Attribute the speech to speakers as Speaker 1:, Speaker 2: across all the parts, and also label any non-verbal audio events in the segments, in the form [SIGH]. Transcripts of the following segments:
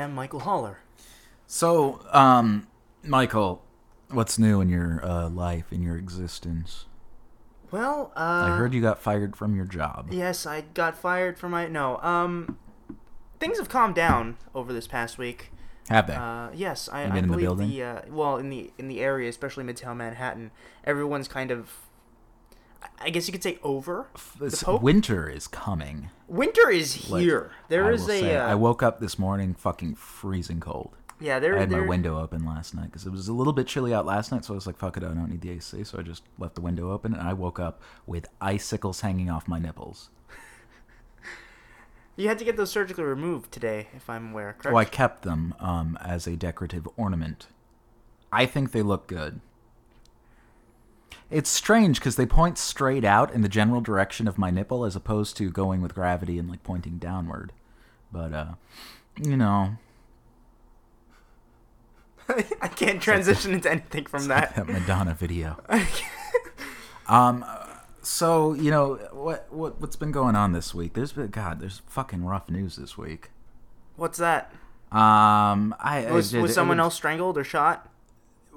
Speaker 1: am Michael Haller.
Speaker 2: So, um, Michael, what's new in your uh, life, in your existence?
Speaker 1: Well, uh,
Speaker 2: I heard you got fired from your job.
Speaker 1: Yes, I got fired from my no. Um, things have calmed down over this past week.
Speaker 2: Have they?
Speaker 1: Uh, yes, I, I
Speaker 2: in the
Speaker 1: believe
Speaker 2: building?
Speaker 1: the uh, well in the in the area, especially Midtown Manhattan, everyone's kind of, I- guess you could say over.
Speaker 2: This winter is coming.
Speaker 1: Winter is
Speaker 2: Like,
Speaker 1: here. There
Speaker 2: I
Speaker 1: is a
Speaker 2: say,
Speaker 1: uh,
Speaker 2: I woke up this morning fucking freezing cold.
Speaker 1: yeah. There,
Speaker 2: I had
Speaker 1: there,
Speaker 2: my window open last night because it was a little bit chilly out last night. So I was like, "Fuck it, I don't need the AC." So I just left the window open, and I woke up with icicles hanging off my nipples.
Speaker 1: You had to get those surgically removed today, if I'm aware. Correct.
Speaker 2: Oh, I kept them um, as a decorative ornament. I think they look good. It's strange because they point straight out in the general direction of my nipple as opposed to going with gravity and like pointing downward. But uh, you know, [LAUGHS]
Speaker 1: I can't transition into anything from that.
Speaker 2: that Madonna video. [LAUGHS] um, so you know what what what's been going on this week? There's been God, there's fucking rough news this week.
Speaker 1: What's that?
Speaker 2: Um, I I
Speaker 1: Was,
Speaker 2: did-
Speaker 1: was
Speaker 2: it
Speaker 1: someone else strangled or shot?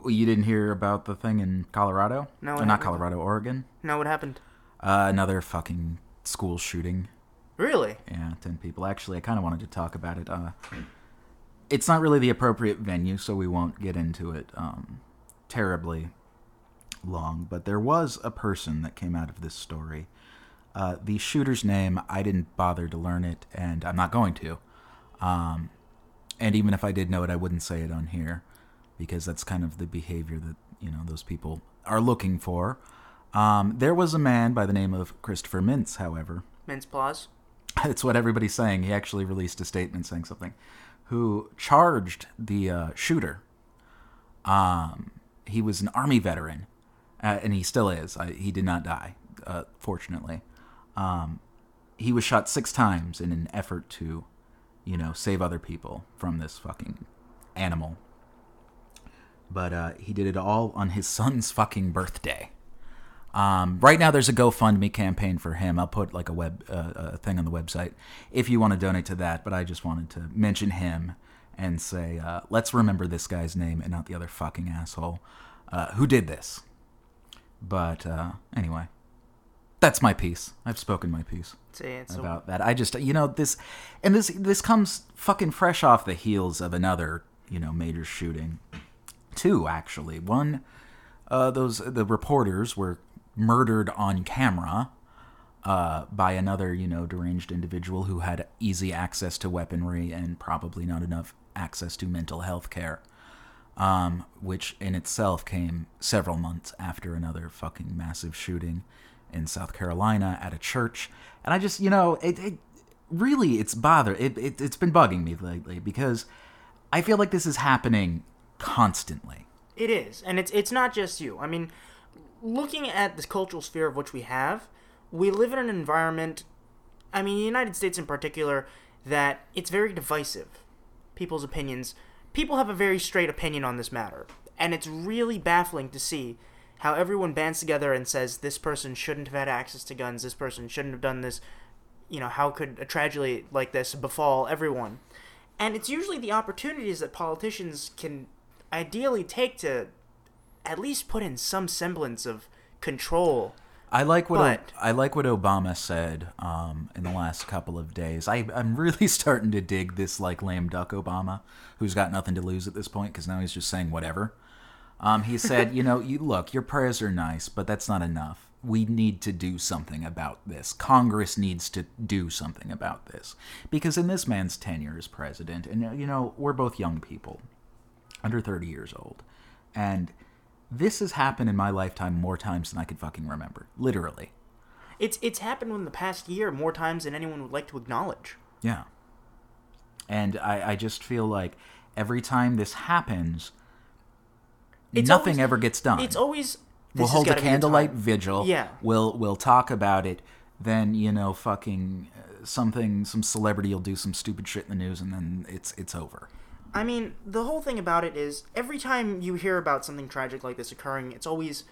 Speaker 2: You didn't hear about the thing in Colorado?
Speaker 1: No,
Speaker 2: Or not. Colorado, Oregon.
Speaker 1: No, what happened?
Speaker 2: Uh, another fucking school shooting.
Speaker 1: Really?
Speaker 2: Yeah, ten people. Actually, I kind of wanted to talk about it. Uh, it's not really the appropriate venue, so we won't get into it um, terribly long. But there was a person that came out of this story. Uh, the shooter's name, I didn't bother to learn it, and I'm not going to. Um, and even if I did know it, I wouldn't say it on here because that's kind of the behavior that you know those people are looking for. Um, there was a man by the name of Christopher Mintz, however,
Speaker 1: Mince Plaus? [LAUGHS]
Speaker 2: it's what everybody's saying. He actually released a statement saying something. Who charged the uh, shooter? Um, he was an army veteran, uh, and he still is. I, he did not die, uh, fortunately. Um, he was shot six times in an effort to, you know, save other people from this fucking animal. But uh, he did it all on his son's fucking birthday. Um, right now, there's a GoFundMe campaign for him. I'll put like a web uh, a thing on the website if you want to donate to that. But I just wanted to mention him and say, uh, let's remember this guy's name and not the other fucking asshole uh, who did this. But uh, anyway, that's my piece. I've spoken my piece
Speaker 1: It's a, it's a,
Speaker 2: about that. I just, you know, this, and this, this comes fucking fresh off the heels of another, you know, major shooting. Two actually. One, uh, those the reporters were murdered on camera uh, by another, you know, deranged individual who had easy access to weaponry and probably not enough access to mental health care. Um, which in itself came several months after another fucking massive shooting in South Carolina at a church. And I just, you know, it, it really, it's bother, it, it, it's been bugging me lately because I feel like this is happening constantly.
Speaker 1: It is, and it's it's not just you. I mean, looking at the cultural sphere of which we have, we live in an environment. I mean, the United States in particular, that it's very divisive. People's opinions. People have a very straight opinion on this matter, and it's really baffling to see how everyone bands together and says this person shouldn't have had access to guns. This person shouldn't have done this. You know, how could a tragedy like this befall everyone? And it's usually the opportunities that politicians can ideally take to at least put in some semblance of control.
Speaker 2: I like what
Speaker 1: But-
Speaker 2: I like what Obama said um, in the last couple of days. I, I'm really [LAUGHS] starting to dig this like lame duck Obama, who's got nothing to lose at this point because now he's just saying whatever. Um, he said, you know, you look, your prayers are nice, but that's not enough. We need to do something about this. Congress needs to do something about this because in this man's tenure as president, and you know, we're both young people, under 30 years old, and this has happened in my lifetime more times than I could fucking remember. Literally.
Speaker 1: It's it's happened in the past year more times than anyone would like to acknowledge.
Speaker 2: Yeah. And I, I just feel like every time this happens,
Speaker 1: It's
Speaker 2: nothing
Speaker 1: always-
Speaker 2: ever gets done.
Speaker 1: It's always
Speaker 2: we'll hold a
Speaker 1: gotta be the
Speaker 2: candlelight
Speaker 1: time.
Speaker 2: vigil.
Speaker 1: Yeah.
Speaker 2: We'll we'll talk about it. Then you know, fucking uh, something, some celebrity will do some stupid shit in the news, and then it's it's over.
Speaker 1: I mean, the whole thing about it is every time you hear about something tragic like this occurring, it's always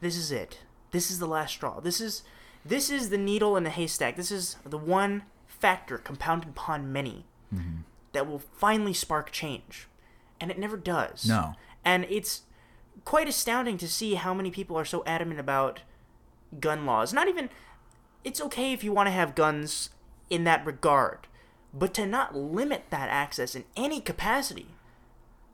Speaker 1: this is it. This is the last straw. This is This is the needle in the haystack. This is the one factor compounded upon many
Speaker 2: Mm-hmm.
Speaker 1: that will finally spark change. And it never does.
Speaker 2: No.
Speaker 1: And it's quite astounding to see how many people are so adamant about gun laws. Not even. It's okay if you want to have guns in that regard, but to not limit that access in any capacity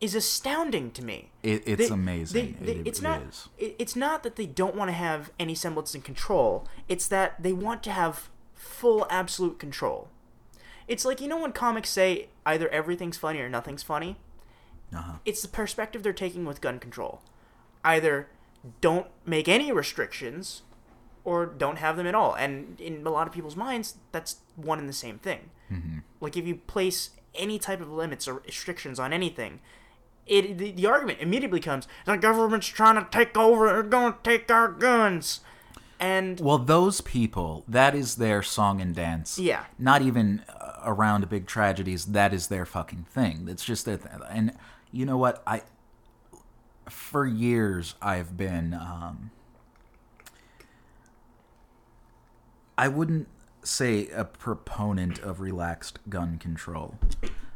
Speaker 1: is astounding to me.
Speaker 2: It, it's
Speaker 1: They-
Speaker 2: amazing.
Speaker 1: they- they-
Speaker 2: It-
Speaker 1: it's
Speaker 2: it
Speaker 1: not. It's not that they don't want to have any semblance of control. It's that they want to have full, absolute control. It's like you know when comics say either everything's funny or nothing's funny.
Speaker 2: Uh-huh.
Speaker 1: It's the perspective they're taking with gun control. Either don't make any restrictions, or don't have them at all. And in a lot of people's minds, that's one and the same thing.
Speaker 2: Mm-hmm.
Speaker 1: Like if you place any type of limits or restrictions on anything, it the, the argument immediately comes: the government's trying to take over. They're going to take our guns. And
Speaker 2: Well, those people, that is their song and dance.
Speaker 1: Yeah.
Speaker 2: Not even uh, around big tragedies. That is their fucking thing. It's just their th- And you know what? I, for years, I've been, um, I wouldn't say a proponent of relaxed gun control,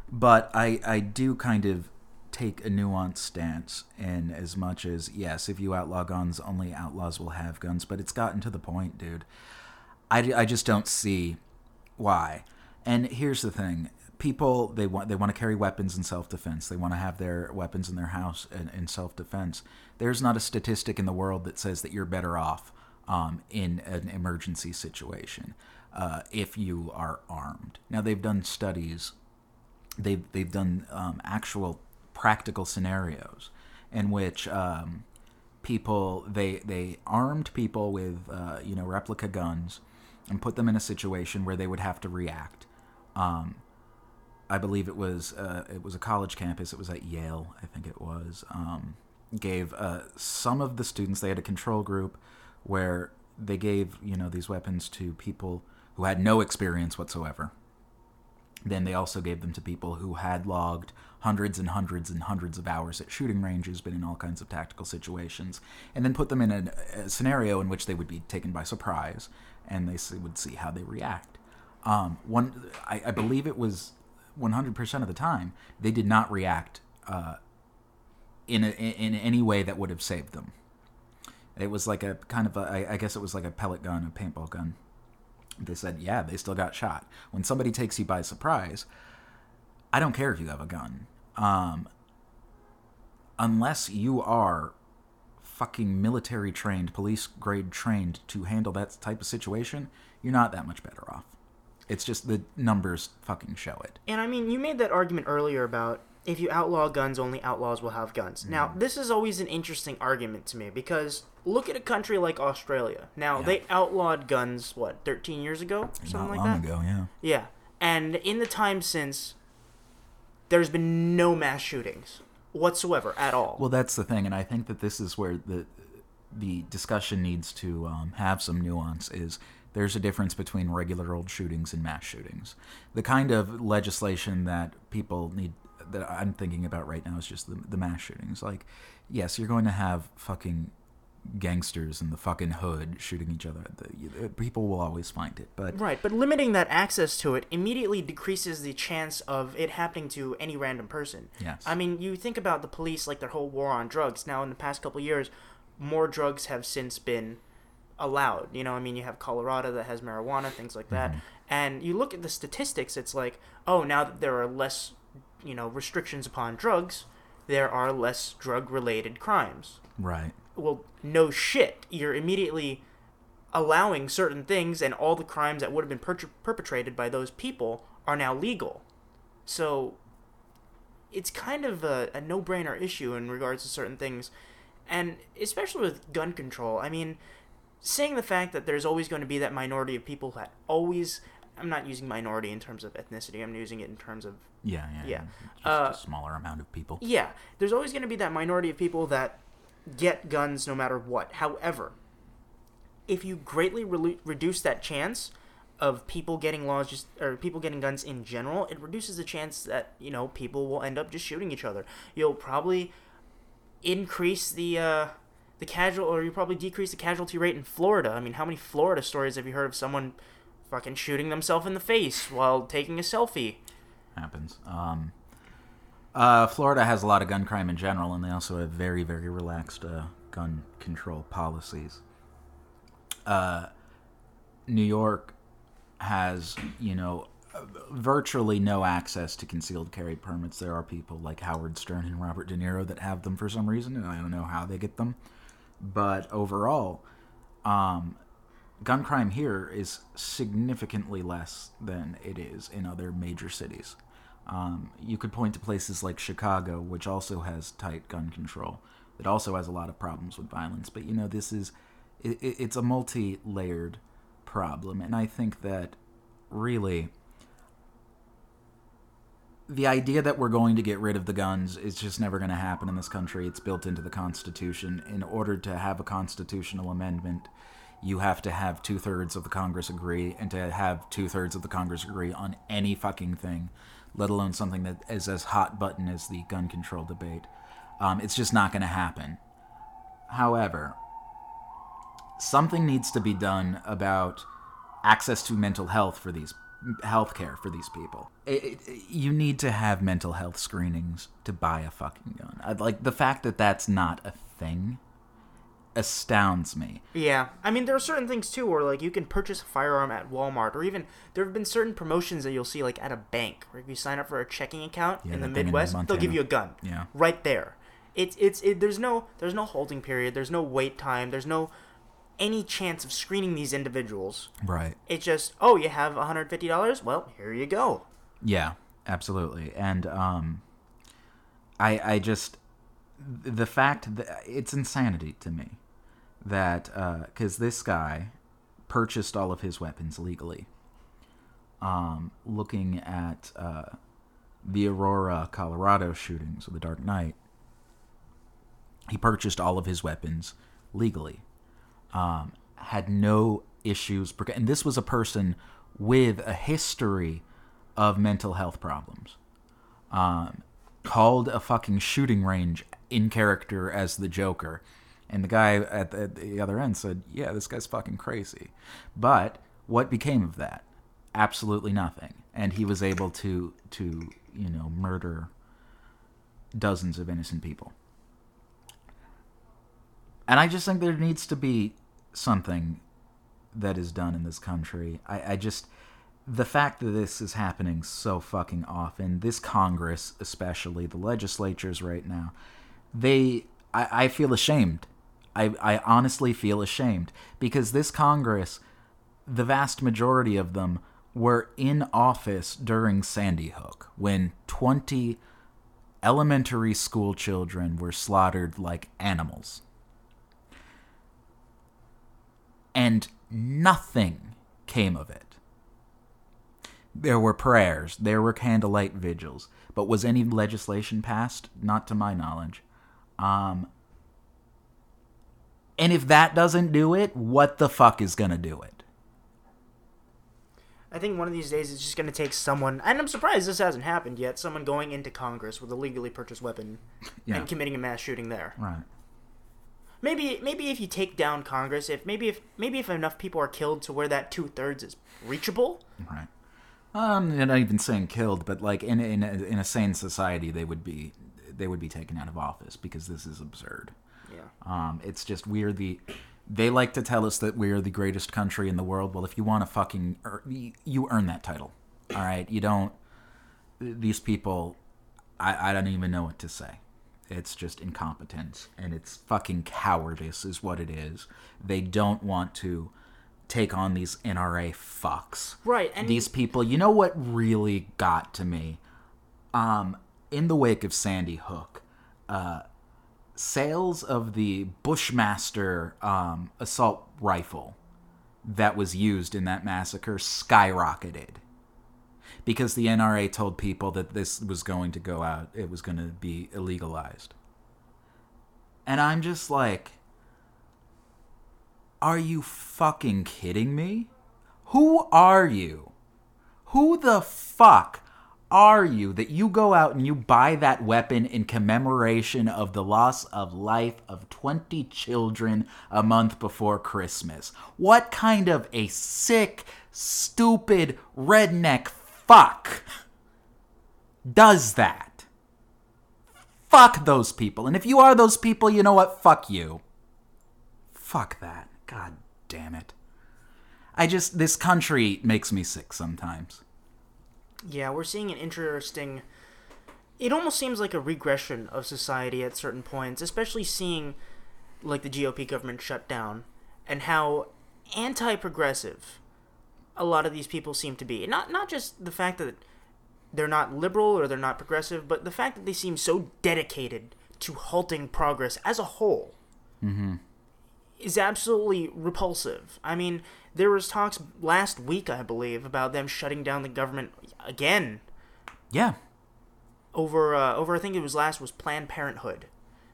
Speaker 2: but I, I do kind of take a nuanced stance in as much as yes if you outlaw guns only outlaws will have guns but it's gotten to the point dude. I, I just don't see why. And here's the thing. People they want they want to carry weapons in self-defense. They want to have their weapons in their house in, in self-defense. There's not a statistic in the world that says that you're better off um, in an emergency situation uh, if you are armed now they've done studies they've they've done um, actual practical scenarios in which um, people they they armed people with uh, you know replica guns and put them in a situation where they would have to react. Um, I believe it was uh, it was a college campus. It was at Yale, I think it was. Um, gave uh, some of the students they had a control group where they gave you know these weapons to people who had no experience whatsoever. Then they also gave them to people who had logged hundreds and hundreds and hundreds of hours at shooting ranges, been in all kinds of tactical situations, and then put them in a, a scenario in which they would be taken by surprise, and they would see how they react. Um, one, I, I believe it was 100% of the time they did not react uh, in a, in any way that would have saved them. It was like a kind of a, I, I guess it was like a pellet gun, a paintball gun. They said, yeah, they still got shot. When somebody takes you by surprise, I don't care if you have a gun. Um, unless you are fucking military trained, police grade trained to handle that type of situation, you're not that much better off. It's just the numbers fucking show it.
Speaker 1: And I mean, you made that argument earlier about if you outlaw guns, only outlaws will have guns. Now, this is always an interesting argument to me because look at a country like Australia. Now,
Speaker 2: Yeah.
Speaker 1: they outlawed guns, what, 13 years ago? Something
Speaker 2: not
Speaker 1: like
Speaker 2: long
Speaker 1: that?
Speaker 2: ago, yeah.
Speaker 1: Yeah. And in the time since, there's been no mass shootings whatsoever at all.
Speaker 2: Well, that's the thing, and I think that this is where the the discussion needs to um, have some nuance. Is there's a difference between regular old shootings and mass shootings. The kind of legislation that people need that I'm thinking about right now is just the, the mass shootings. Like, yes, you're going to have fucking gangsters in the fucking hood shooting each other. The, people will always find it, but
Speaker 1: Right, but limiting that access to it immediately decreases the chance of it happening to any random person.
Speaker 2: Yes.
Speaker 1: I mean, you think about the police, like their whole war on drugs. Now, in the past couple years, more drugs have since been allowed. You know, I mean, you have Colorado that has marijuana, things like that. Mm-hmm. And you look at the statistics, it's like, oh, now that there are less, you know, restrictions upon drugs, there are less drug related crimes
Speaker 2: right.
Speaker 1: Well, no shit. You're immediately allowing certain things, and all the crimes that would have been per- perpetrated by those people are now legal. So it's kind of a, a no brainer issue in regards to certain things. And especially with gun control, I mean, saying the fact that there's always going to be that minority of people that always. I'm not using minority in terms of ethnicity, I'm using it in terms of
Speaker 2: Yeah, yeah,
Speaker 1: Yeah.
Speaker 2: Just
Speaker 1: Uh,
Speaker 2: a smaller amount of people.
Speaker 1: yeah, there's always going to be that minority of people that get guns no matter what. However, if you greatly re- reduce that chance of people getting laws just or people getting guns in general, it reduces the chance that you know people will end up just shooting each other. You'll probably increase the uh, the casual, or you probably decrease the casualty rate in Florida. I mean, how many Florida stories have you heard of someone fucking shooting themselves in the face while taking a selfie?
Speaker 2: Happens. Um, uh, Florida has a lot of gun crime in general, and they also have very, very relaxed uh, gun control policies. Uh, New York has, you know, virtually no access to concealed carry permits. There are people like Howard Stern and Robert De Niro that have them for some reason, and I don't know how they get them. But overall, um, gun crime here is significantly less than it is in other major cities. Um, you could point to places like Chicago, which also has tight gun control, that also has a lot of problems with violence. But you know, this is it, it's a multi-layered problem, and I think that really the idea that we're going to get rid of the guns is just never going to happen in this country. It's built into the Constitution. In order to have a constitutional amendment, you have to have two thirds of the Congress agree, and to have two thirds of the Congress agree on any fucking thing, let alone something that is as hot button as the gun control debate. Um, it's just not going to happen. However, something needs to be done about access to mental health for these health care for these people. It, it, you need to have mental health screenings to buy a fucking gun. I, like the fact that that's not a thing astounds me.
Speaker 1: Yeah, I mean there are certain things too where like you can purchase a firearm at Walmart, or even there have been certain promotions that you'll see like at a bank where if you sign up for a checking account
Speaker 2: Yeah,
Speaker 1: in the
Speaker 2: thing in
Speaker 1: Midwest, they'll give you a gun.
Speaker 2: Yeah.
Speaker 1: right there. It's it's it, there's no there's no holding period. There's no wait time. There's no any chance of screening these individuals.
Speaker 2: Right.
Speaker 1: It's just oh you have 150 dollars. Well here you go.
Speaker 2: Yeah, absolutely. And um I I just the fact that it's insanity to me that uh cuz this guy purchased all of his weapons legally. Um looking at uh the Aurora, Colorado shootings of the Dark Knight, he purchased all of his weapons legally. Um, had no issues, and this was a person with a history of mental health problems. Um, called a fucking shooting range in character as the Joker, and the guy at the, at the other end said, "Yeah, this guy's fucking crazy." But what became of that? Absolutely nothing. And he was able to to you know murder dozens of innocent people. And I just think there needs to be something that is done in this country. I, I just the fact that this is happening so fucking often, this Congress, especially the legislatures right now, they I, I feel ashamed. I, I honestly feel ashamed because this Congress, the vast majority of them were in office during Sandy Hook when 20 elementary school children were slaughtered like animals. And nothing came of it. There were prayers, there were candlelight vigils, but was any legislation passed? Not to my knowledge. Um, and if that doesn't do it, what the fuck is gonna do it?
Speaker 1: I think one of these days it's just going to take someone, and I'm surprised this hasn't happened yet, someone going into Congress with a legally purchased weapon
Speaker 2: Yeah.
Speaker 1: and committing a mass shooting there.
Speaker 2: Right.
Speaker 1: Maybe maybe if you take down Congress, if maybe if maybe if enough people are killed to where that two thirds is reachable,
Speaker 2: Right. Um, I'm not even saying killed, but like in in a, in a sane society, they would be they would be taken out of office because this is absurd. Um, it's just we're the. They like to tell us that we're the greatest country in the world. Well, if you want to fucking, you- you earn that title. All right, you don't. These people, I I don't even know what to say. It's just incompetence and it's fucking cowardice is what it is. They don't want to take on these NRA fucks.
Speaker 1: Right, and
Speaker 2: these people, you know what really got to me? Um, in the wake of Sandy Hook, uh, sales of the Bushmaster um, assault rifle that was used in that massacre skyrocketed because the NRA told people that this was going to go out, it was going to be illegalized. And I'm just like, are you fucking kidding me? Who are you? Who the fuck are you that you go out and you buy that weapon in commemoration of the loss of life of 20 children a month before Christmas? What kind of a sick, stupid, redneck fuck does that? Fuck those people. And if you are those people, you know what? Fuck you. Fuck that. God damn it. I just, this country makes me sick sometimes.
Speaker 1: Yeah, we're seeing an interesting. It almost seems like a regression of society at certain points, especially seeing like the GOP government shut down and how anti-progressive a lot of these people seem to be. Not not just the fact that they're not liberal or they're not progressive, but the fact that they seem so dedicated to halting progress as a whole mm-hmm. is absolutely repulsive. I mean, there was talks last week, I believe, about them shutting down the government again
Speaker 2: Yeah.
Speaker 1: over uh, over I think it was last was Planned Parenthood.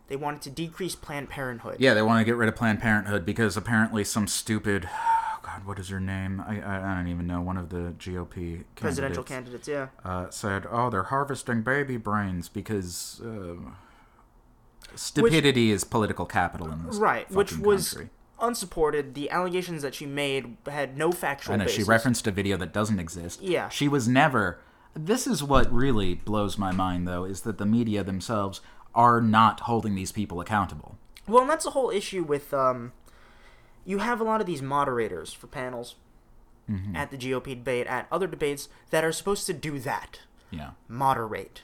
Speaker 1: They wanted to decrease Planned Parenthood.
Speaker 2: Yeah, they want to get rid of Planned Parenthood because apparently some stupid. Oh God, what is her name? I, I, I don't even know. One of the GOP
Speaker 1: Presidential
Speaker 2: candidates,
Speaker 1: candidates, yeah.
Speaker 2: uh, said, "Oh, they're harvesting baby brains because uh, stupidity is political capital in this
Speaker 1: Right, which was
Speaker 2: country."
Speaker 1: Unsupported. The allegations that she made had no factual
Speaker 2: I know she referenced a video that doesn't exist.
Speaker 1: Yeah.
Speaker 2: She was never. This is what really blows my mind, though, is that the media themselves are not holding these people accountable.
Speaker 1: Well, and that's the whole issue with um, you have a lot of these moderators for panels
Speaker 2: Mm-hmm.
Speaker 1: at the GOP debate, at other debates that are supposed to do that,
Speaker 2: Yeah.
Speaker 1: moderate,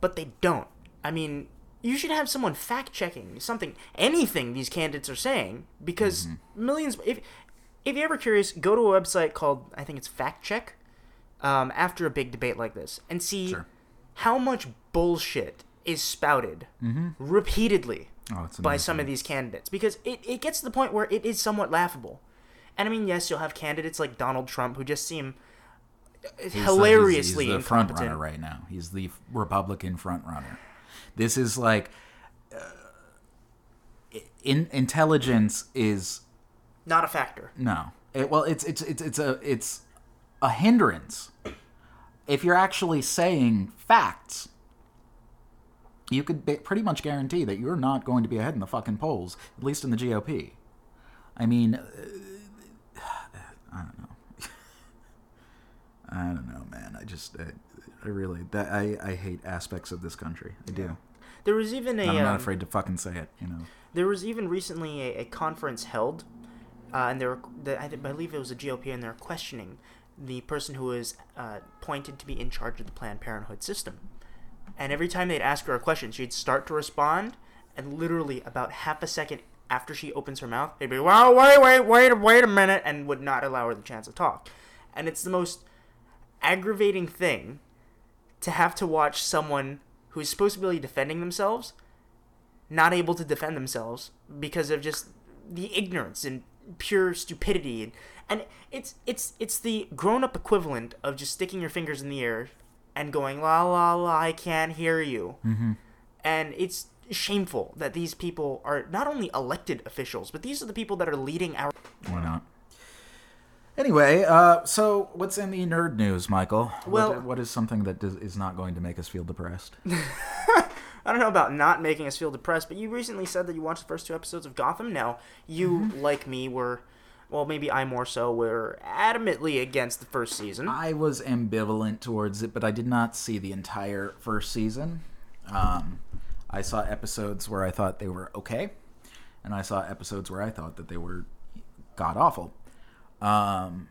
Speaker 1: but they don't. I mean, you should have someone fact checking something, anything these candidates are saying, because
Speaker 2: Mm-hmm.
Speaker 1: millions. If if you're ever curious, go to a website called I think it's Fact Check. Um, after a big debate like this, and see
Speaker 2: Sure.
Speaker 1: how much bullshit is spouted repeatedly
Speaker 2: Oh,
Speaker 1: by some of these candidates because it, it gets to the point where it is somewhat laughable. And I mean, yes, you'll have candidates like Donald Trump who just seem
Speaker 2: He's the-
Speaker 1: hilariously
Speaker 2: he's, he's the front runner right now. He's the Republican front runner. This is like uh, in intelligence is
Speaker 1: Not a factor.
Speaker 2: no. It, well, it's it's it's it's a it's a hindrance. If you're actually saying facts, you could ba- pretty much guarantee that you're not going to be ahead in the fucking polls, at least in the GOP. I mean, uh, [SIGHS] I don't know. [LAUGHS] I don't know, man. I just, I, I really, that I, I hate aspects of this country. I do.
Speaker 1: There was even a
Speaker 2: I'm not
Speaker 1: um,
Speaker 2: afraid to fucking say it. You know.
Speaker 1: there was even recently a, a conference held, uh, and they were the, I believe it was a GOP, and they're questioning the person who was uh, pointed to be in charge of the Planned Parenthood system. And every time they'd ask her a question, she'd start to respond, and literally about half a second after she opens her mouth, they'd be, "Well, wait, wait, wait, wait a minute," and would not allow her the chance to talk. And it's the most aggravating thing to have to watch someone who's supposed to be defending themselves not able to defend themselves because of just the ignorance and pure stupidity and, and it's it's it's the grown-up equivalent of just sticking your fingers in the air and going la la la I can't hear you mm-hmm. and it's shameful that these people are not only elected officials but these are the people that are leading our
Speaker 2: Why not? Anyway, uh, so what's in the nerd news, Michael? What-
Speaker 1: Well-
Speaker 2: what is something that does, is not going to make us feel depressed? [LAUGHS]
Speaker 1: I don't know about not making us feel depressed, but you recently said that you watched the first two episodes of Gotham. Now, you, like me, were, well, maybe I more so, were adamantly against the first season.
Speaker 2: I was ambivalent towards it, but I did not see the entire first season. Um, I saw episodes where I thought they were okay, and I saw episodes where I thought that they were god awful. Um,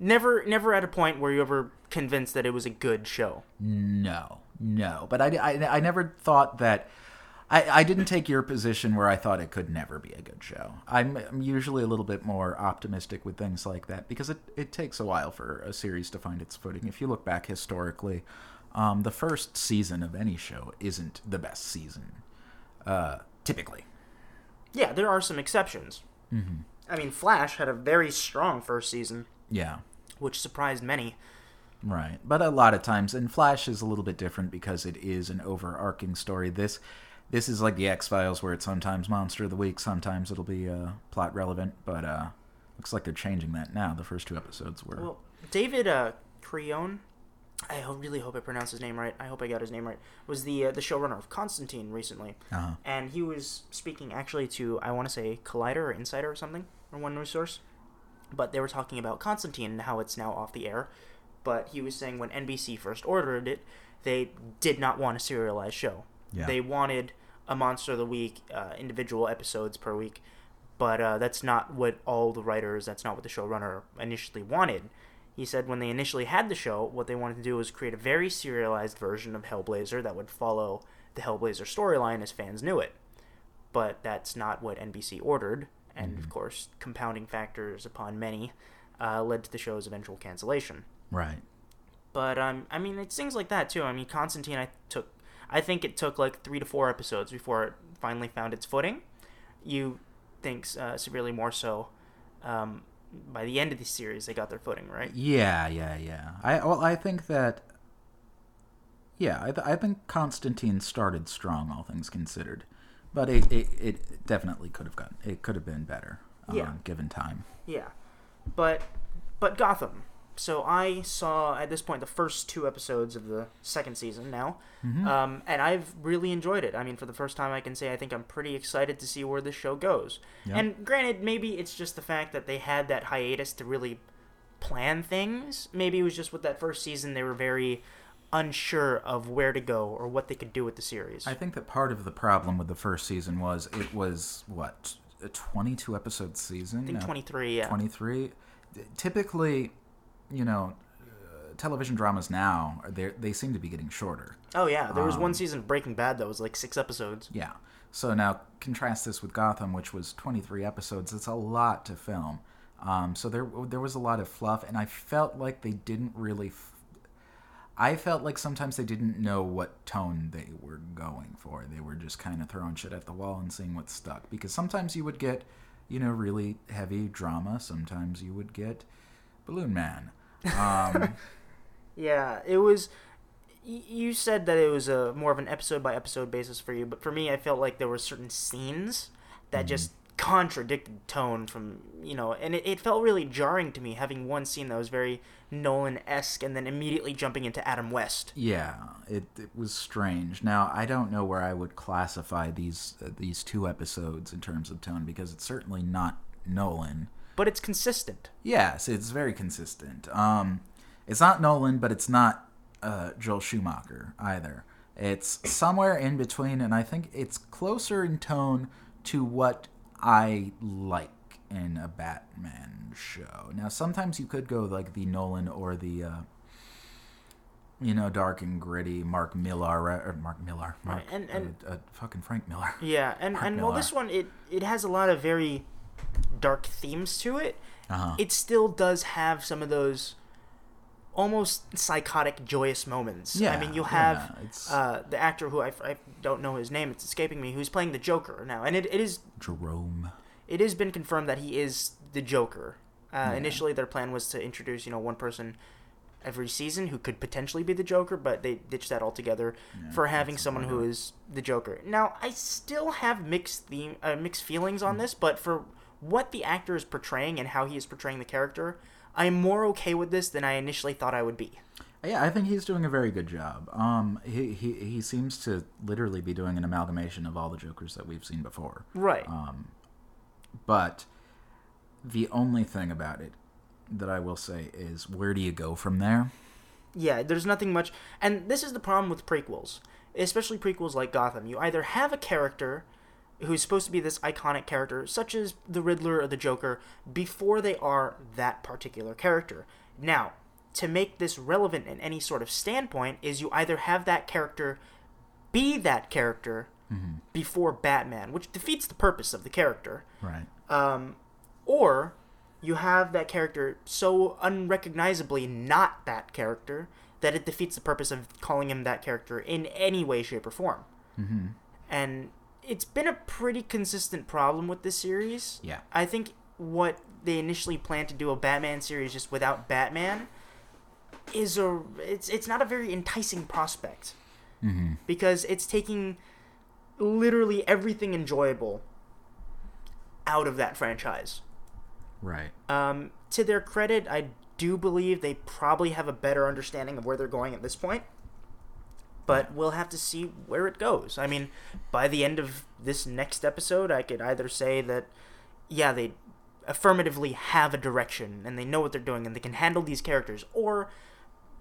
Speaker 1: Never, never at a point where you ever convinced that it was a good show.
Speaker 2: No, no. But I, I, I never thought that. I, I didn't take your position where I thought it could never be a good show. I'm, I'm usually a little bit more optimistic with things like that because it, it takes a while for a series to find its footing. If you look back historically, um, the first season of any show isn't the best season, uh, typically.
Speaker 1: Yeah, there are some exceptions. Mm-hmm. I mean, Flash had a very strong first season,
Speaker 2: Yeah.
Speaker 1: which surprised many.
Speaker 2: Right. But a lot of times and Flash is a little bit different because it is an overarching story. This this is like the X Files where it's sometimes monster of the week, sometimes it'll be uh, plot relevant, but uh looks like they're changing that now. The first two episodes were
Speaker 1: Well, David uh, Creon, I really hope I pronounced his name right. I hope I got his name right. Was the uh, the showrunner of Constantine recently,
Speaker 2: Uh-huh.
Speaker 1: and he was speaking actually to I want to say Collider or Insider or something or one news source, but they were talking about Constantine and how it's now off the air. But he was saying when NBC first ordered it, they did not want a serialized show.
Speaker 2: Yeah.
Speaker 1: They wanted a monster of the week, uh, individual episodes per week, but uh, that's not what all the writers, that's not what the showrunner initially wanted. He said when they initially had the show, what they wanted to do was create a very serialized version of Hellblazer that would follow the Hellblazer storyline as fans knew it. But that's not what NBC ordered, and of course, compounding factors upon many uh, led to the show's eventual cancellation.
Speaker 2: Right.
Speaker 1: But um, I mean, it's things like that too. I mean, Constantine, I took, I think it took like three to four episodes before it finally found its footing. You think uh, severely more so. Um, by the end of the series, they got their footing, right?
Speaker 2: Yeah, yeah, yeah. I well, I think that. Yeah, I, th- I think Constantine started strong, all things considered, but it it, it definitely could have gotten it could have been better. Um,
Speaker 1: Yeah.
Speaker 2: given time.
Speaker 1: Yeah, but but Gotham. So I saw at this point the first two episodes of the second season now, um, and I've really enjoyed it. I mean, for the first time, I can say I think I'm pretty excited to see where this show goes.
Speaker 2: Yeah.
Speaker 1: And granted, maybe it's just the fact that they had that hiatus to really plan things. Maybe it was just with that first season they were very unsure of where to go or what they could do with the series.
Speaker 2: I think that part of the problem with the first season was it was what a twenty-two episode season.
Speaker 1: I think
Speaker 2: No,
Speaker 1: 23, yeah.
Speaker 2: 23 typically you know uh, television dramas now they they seem to be getting shorter
Speaker 1: Oh yeah, there was one
Speaker 2: Um,
Speaker 1: season of Breaking Bad that was like six episodes.
Speaker 2: yeah so now contrast this with gotham which was 23 episodes it's a lot to film um, so there there was a lot of fluff and i felt like they didn't really I felt like sometimes they didn't know what tone they were going for. They were just kind of throwing shit at the wall and seeing what stuck. Because sometimes you would get, you know, really heavy drama. Sometimes you would get Balloon Man. Um, [LAUGHS]
Speaker 1: Yeah, it was. You said that it was a more of an episode by episode basis for you, but for me, I felt like there were certain scenes that just contradicted tone from you know, and it, it felt really jarring to me having one scene that was very Nolan esque, and then immediately jumping into Adam West.
Speaker 2: yeah, it, it was strange. Now I don't know where I would classify these uh, these two episodes in terms of tone because it's certainly not Nolan.
Speaker 1: But it's consistent.
Speaker 2: Yes, it's very consistent. Um, it's not Nolan, but it's not uh, Joel Schumacher either. It's somewhere in between, and I think it's closer in tone to what I like in a Batman show. Now, sometimes you could go like the Nolan or the, uh, you know, dark and gritty Mark Millar, or Mark Miller, Mark,
Speaker 1: Right, and- and-
Speaker 2: uh, uh, fucking Frank Miller. [LAUGHS]
Speaker 1: Yeah, and
Speaker 2: Mark
Speaker 1: and while
Speaker 2: Millar.
Speaker 1: this one it it has a lot of very dark themes to it,
Speaker 2: Uh-huh.
Speaker 1: it still does have some of those almost psychotic joyous moments.
Speaker 2: Yeah, I
Speaker 1: mean, you have
Speaker 2: yeah,
Speaker 1: uh, the actor who I, I don't know his name; it's escaping me. Who's playing the Joker now? And it, it is
Speaker 2: Jerome.
Speaker 1: it has been confirmed that he is the Joker. Uh, Initially, their plan was to introduce you know one person every season who could potentially be the Joker, but they ditched that altogether for having someone who is the Joker. Now, I still have mixed theme, uh, mixed feelings on this, but for what the actor is portraying and how he is portraying the character, I'm more okay with this than I initially thought I would be.
Speaker 2: Yeah, I think he's doing a very good job. Um, he, he he seems to literally be doing an amalgamation of all the Jokers that we've seen before.
Speaker 1: Right.
Speaker 2: Um, But the only thing about it that I will say is, where do you go from there?
Speaker 1: Yeah, there's nothing much. And this is the problem with prequels, especially prequels like Gotham. You either have a character who's supposed to be this iconic character, such as the Riddler or the Joker, before they are that particular character. Now, to make this relevant in any sort of standpoint, is you either have that character be that character before Batman, which defeats the purpose of the character
Speaker 2: Right.
Speaker 1: um, or you have that character so unrecognizably not that character that it defeats the purpose of calling him that character in any way, shape, or form. Mm-hmm. And it's been a pretty consistent problem with this series.
Speaker 2: Yeah.
Speaker 1: I think what they initially planned to do a Batman series just without Batman is a it's it's not a very enticing prospect
Speaker 2: Mm-hmm.
Speaker 1: because it's taking literally everything enjoyable out of that franchise.
Speaker 2: Right.
Speaker 1: Um, to their credit, I do believe they probably have a better understanding of where they're going at this point. But we'll have to see where it goes. I mean, by the end of this next episode, I could either say that, yeah, they affirmatively have a direction and they know what they're doing and they can handle these characters, or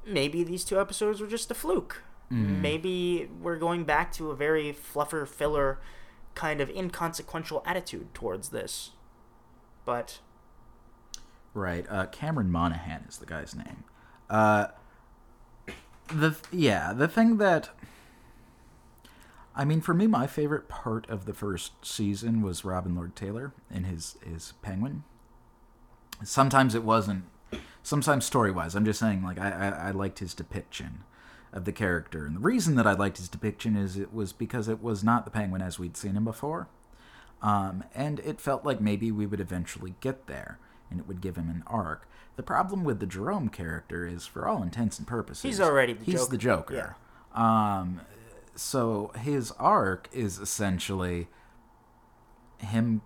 Speaker 1: maybe these two episodes were just a fluke. Maybe we're going back to a very fluffer filler kind of inconsequential attitude towards this. But
Speaker 2: Right. Uh, Cameron Monaghan is the guy's name. Uh, the yeah, the thing that I mean, for me, my favorite part of the first season was Robin Lord Taylor and his his Penguin. Sometimes it wasn't. Sometimes story wise, I'm just saying, like I, I I liked his depiction of the character, and the reason that I liked his depiction is it was because it was not the Penguin as we'd seen him before. Um, and it felt like maybe we would eventually get there, and it would give him an arc. The problem with the Jerome character is, for all intents and purposes,
Speaker 1: He's already the Joker.
Speaker 2: he's
Speaker 1: Joker.
Speaker 2: the Joker. Yeah. Um, so his arc is essentially him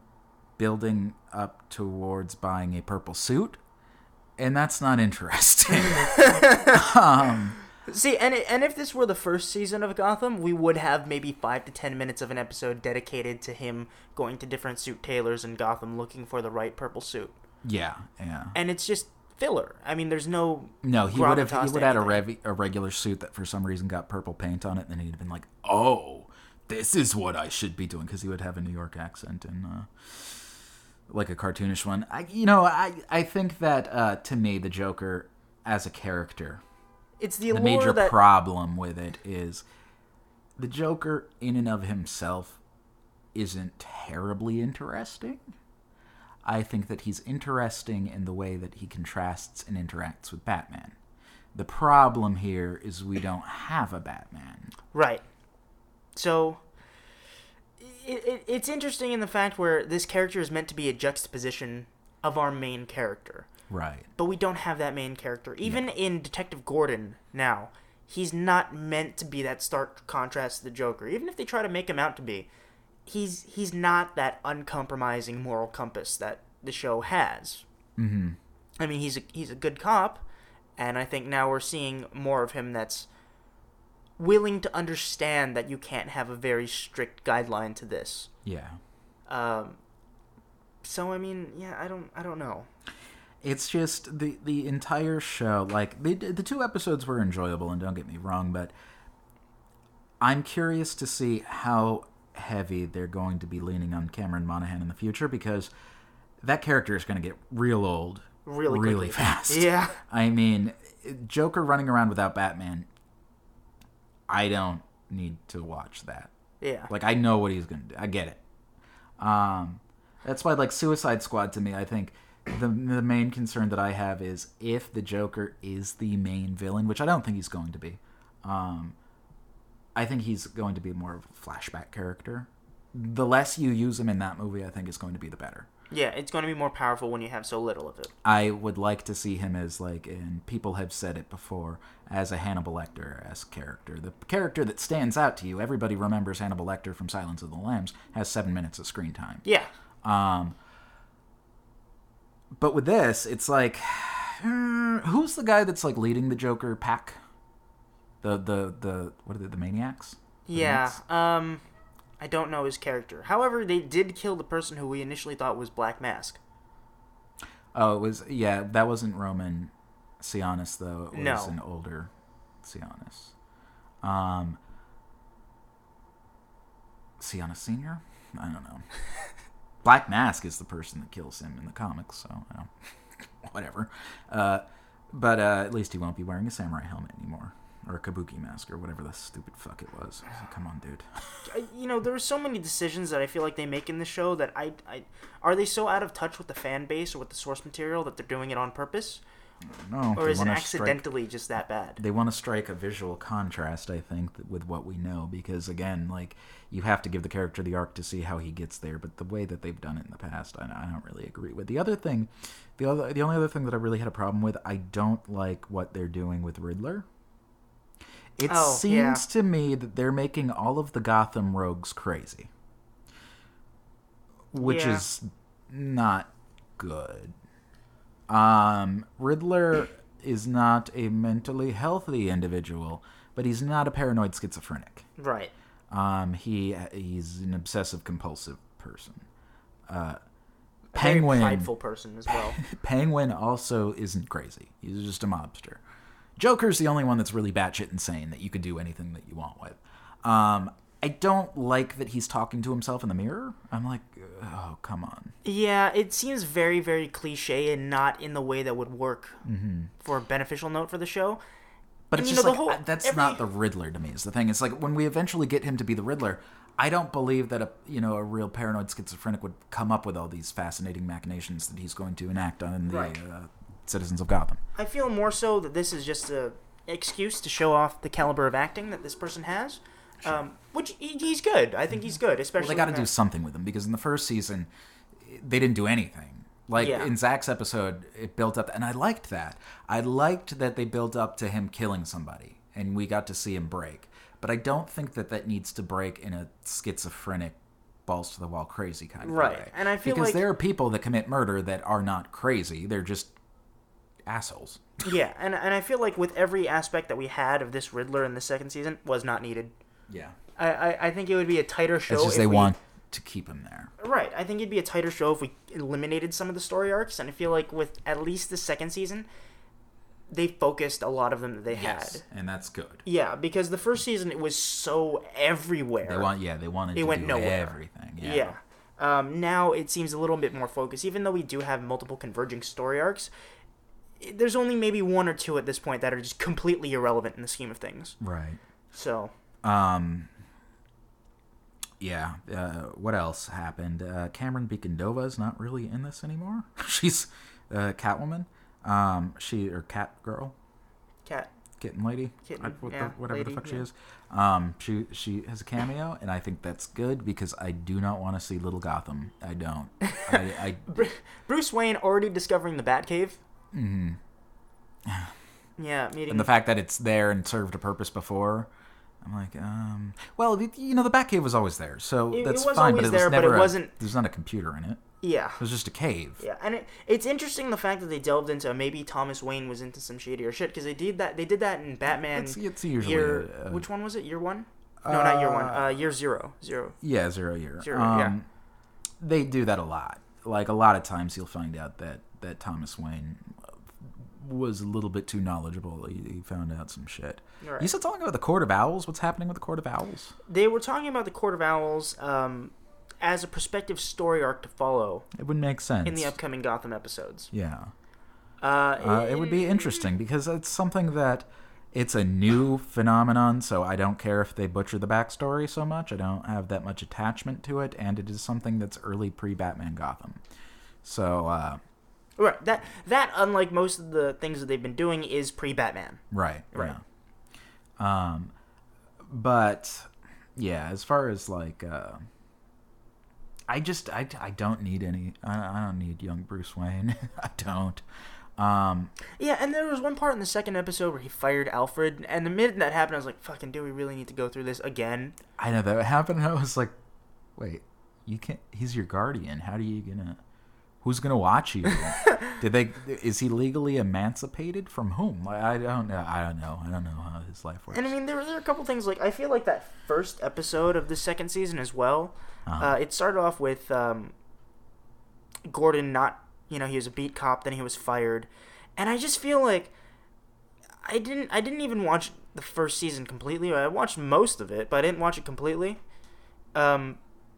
Speaker 2: building up towards buying a purple suit, and that's not interesting. [LAUGHS]
Speaker 1: See, and it, and if this were the first season of Gotham, we would have maybe five to ten minutes of an episode dedicated to him going to different suit tailors in Gotham looking for the right purple suit.
Speaker 2: Yeah, yeah.
Speaker 1: And it's just filler. I mean, there's no
Speaker 2: No, he would have he would have had a, rev- a regular suit that for some reason got purple paint on it, and then he'd have been like, "Oh, this is what I should be doing," because he would have a New York accent and uh, like a cartoonish one. I, you know, I I think that uh, to me, the Joker as a character,
Speaker 1: It's the,
Speaker 2: the major
Speaker 1: that
Speaker 2: problem with it is the Joker in and of himself isn't terribly interesting. I think that he's interesting in the way that he contrasts and interacts with Batman. The problem here is we don't have a Batman.
Speaker 1: right. So it, it, it's interesting in the fact where this character is meant to be a juxtaposition of our main character.
Speaker 2: Right.
Speaker 1: but we don't have that main character. Even in Detective Gordon now, he's not meant to be that stark contrast to the Joker. Even if they try to make him out to be, he's he's not that uncompromising moral compass that the show has.
Speaker 2: Mm-hmm.
Speaker 1: I mean, he's a, he's a good cop, and I think now we're seeing more of him that's willing to understand that you can't have a very strict guideline to this.
Speaker 2: Yeah.
Speaker 1: Um, so I mean, yeah, I don't I don't know.
Speaker 2: It's just the the entire show. Like the the two episodes were enjoyable, and don't get me wrong, but I'm curious to see how heavy they're going to be leaning on Cameron Monaghan in the future because that character is going to get real old
Speaker 1: Really
Speaker 2: really fast. [LAUGHS]
Speaker 1: Yeah.
Speaker 2: I mean, Joker running around without Batman. I don't need to watch that.
Speaker 1: Yeah.
Speaker 2: Like I know what he's gonna do. I get it. Um, that's why like Suicide Squad to me, I think the the main concern that I have is if the Joker is the main villain, which I don't think he's going to be. Um, I think he's going to be more of a flashback character. The less you use him in that movie, I think is going to be the better.
Speaker 1: Yeah, it's going to be more powerful when you have so little of it.
Speaker 2: I would like to see him as like, and people have said it before, as a Hannibal Lecter esque character. The character that stands out to you. Everybody remembers Hannibal Lecter from Silence of the Lambs has seven minutes of screen time.
Speaker 1: Yeah.
Speaker 2: Um, but with this, it's like, [SIGHS] who's the guy that's like leading the Joker pack? The the the what are they? The maniacs? The
Speaker 1: Yeah. Um I don't know his character. However, they did kill the person who we initially thought was Black Mask.
Speaker 2: Oh, it was yeah. That wasn't Roman Sionis though. It was
Speaker 1: No.
Speaker 2: an older Sionis. Um, Sionis Senior. I don't know. [LAUGHS] Black Mask is the person that kills him in the comics, so [LAUGHS] whatever. Uh, but uh, at least he won't be wearing a samurai helmet anymore, or a kabuki mask, or whatever the stupid fuck it was. Like, Come on, dude.
Speaker 1: You know, there are so many decisions that I feel like they make in the show that I, I are they so out of touch with the fan base or with the source material that they're doing it on purpose,
Speaker 2: No,
Speaker 1: or is it
Speaker 2: wanna strike-
Speaker 1: accidentally just that bad?
Speaker 2: they want to strike a visual contrast i think with what we know because again like you have to give the character the arc to see how he gets there but the way that they've done it in the past i, I don't really agree with the other thing the other the only other thing that i really had a problem with i don't like what they're doing with riddler it
Speaker 1: Oh,
Speaker 2: seems
Speaker 1: yeah.
Speaker 2: to me that they're making all of the gotham rogues crazy which
Speaker 1: Yeah.
Speaker 2: is not good Um, Riddler is not a mentally healthy individual, but he's not a paranoid schizophrenic.
Speaker 1: Right.
Speaker 2: Um, he he's an obsessive compulsive person. Uh, Penguin
Speaker 1: prideful person as well. [LAUGHS]
Speaker 2: Penguin also isn't crazy. He's just a mobster. Joker's the only one that's really batshit insane that you could do anything that you want with. Um, I don't like that he's talking to himself in the mirror. I'm like, oh come on.
Speaker 1: yeah, it seems very, very cliche and not in the way that would work
Speaker 2: Mm-hmm.
Speaker 1: for a beneficial note for the show.
Speaker 2: But
Speaker 1: And,
Speaker 2: it's just
Speaker 1: know,
Speaker 2: like
Speaker 1: the whole-
Speaker 2: that's
Speaker 1: every-
Speaker 2: not the Riddler to me. Is the thing? It's like when we eventually get him to be the Riddler, I don't believe that a you know a real paranoid schizophrenic would come up with all these fascinating machinations that he's going to enact on the
Speaker 1: Right.
Speaker 2: uh, citizens of Gotham.
Speaker 1: I feel more so that this is just a excuse to show off the caliber of acting that this person has. Um, which he, he's good. I think he's good, especially.
Speaker 2: Well, they got to do something with him because in the first season, they didn't do anything. Like
Speaker 1: Yeah.
Speaker 2: in Zach's episode, it built up, and I liked that. I liked that they built up to him killing somebody, and we got to see him break. But I don't think that that needs to break in a schizophrenic, balls to the wall, crazy kind of
Speaker 1: Right.
Speaker 2: way.
Speaker 1: And I feel
Speaker 2: because
Speaker 1: like-
Speaker 2: there are people that commit murder that are not crazy; they're just assholes.
Speaker 1: Yeah, and and I feel like with every aspect that we had of this Riddler in the second season was not needed.
Speaker 2: Yeah,
Speaker 1: I, I, I think it would be a tighter show.
Speaker 2: it's just
Speaker 1: if
Speaker 2: they
Speaker 1: we-
Speaker 2: want to keep him there.
Speaker 1: Right. I think it'd be a tighter show if we eliminated some of the story arcs, and I feel like with at least the second season, they focused a lot of them that they had.
Speaker 2: and that's good.
Speaker 1: Yeah, because the first season it was so everywhere.
Speaker 2: They want, yeah, they wanted
Speaker 1: It
Speaker 2: to
Speaker 1: went
Speaker 2: do
Speaker 1: nowhere.
Speaker 2: everything.
Speaker 1: yeah. Um, now it seems a little bit more focused, even though we do have multiple converging story arcs. There's only maybe one or two at this point that are just completely irrelevant in the scheme of things.
Speaker 2: right.
Speaker 1: So
Speaker 2: Um. Yeah. Uh, what else happened? Uh, Camren Bicondova is not really in this anymore. [LAUGHS] She's uh, Catwoman. Um. She or Cat Girl,
Speaker 1: cat.
Speaker 2: Kitten Lady,
Speaker 1: Kitten,
Speaker 2: I- what the-
Speaker 1: yeah,
Speaker 2: whatever
Speaker 1: lady,
Speaker 2: the fuck she is. Um. She she has a cameo, and I think that's good because I do not want to see Little Gotham. I don't. [LAUGHS] I, I
Speaker 1: Bruce Wayne already discovering the Batcave. Mm-hmm. [SIGHS] yeah, meeting
Speaker 2: and the fact that it's there and served a purpose before. I'm like, um, well, you know, the Batcave was always there, so
Speaker 1: It- it
Speaker 2: that's
Speaker 1: was
Speaker 2: fine. but it was
Speaker 1: there, but
Speaker 2: never
Speaker 1: it
Speaker 2: a-
Speaker 1: wasn't-
Speaker 2: There's not a computer in it.
Speaker 1: yeah.
Speaker 2: It was just a cave.
Speaker 1: Yeah, and it, it's interesting the fact that they delved into maybe Thomas Wayne was into some shadier shit because they did that. They did that in Batman.
Speaker 2: It's, it's usually
Speaker 1: year,
Speaker 2: a-
Speaker 1: which one was it? Year one? No, not year one.
Speaker 2: Uh,
Speaker 1: Uh, year zero. Zero.
Speaker 2: yeah zero year.
Speaker 1: Zero, yeah.
Speaker 2: um, They do that a lot. Like a lot of times, you'll find out that that Thomas Wayne was a little bit too knowledgeable. He, he found out some shit.
Speaker 1: Right.
Speaker 2: You said talking about the Court of Owls. What's happening with the Court of Owls?
Speaker 1: They were talking about the Court of Owls um, as a prospective story arc to follow
Speaker 2: It would make sense.
Speaker 1: in the upcoming Gotham episodes.
Speaker 2: yeah.
Speaker 1: Uh,
Speaker 2: Uh, it would be interesting because it's something that it's a new phenomenon, so I don't care if they butcher the backstory so much. I don't have that much attachment to it, and it is something that's early pre Batman Gotham. So, uh,
Speaker 1: Right. That that unlike most of the things that they've been doing is pre Batman.
Speaker 2: right,
Speaker 1: Right.
Speaker 2: Um, but yeah, as far as like, uh, I just I, I don't need any. I, I don't need young Bruce Wayne. [LAUGHS] I don't. Um,
Speaker 1: Yeah, and there was one part in the second episode where he fired Alfred, and the minute that happened, I was like, "Fucking, do we really need to go through this again?"
Speaker 2: I know that happened. And I was like, wait, you can't. He's your guardian. How do you gonna? Who's gonna watch you? Did they? Is he legally emancipated from whom? Like, I don't know. I don't know. I don't know how his life works.
Speaker 1: And I mean, there, there are a couple things like I feel like that first episode of the second season as well.
Speaker 2: Uh-huh.
Speaker 1: Uh, it started off with um, Gordon not, you know, he was a beat cop, then he was fired, and I just feel like I didn't, I didn't even watch the first season completely. I watched most of it, but I didn't watch it completely. Um,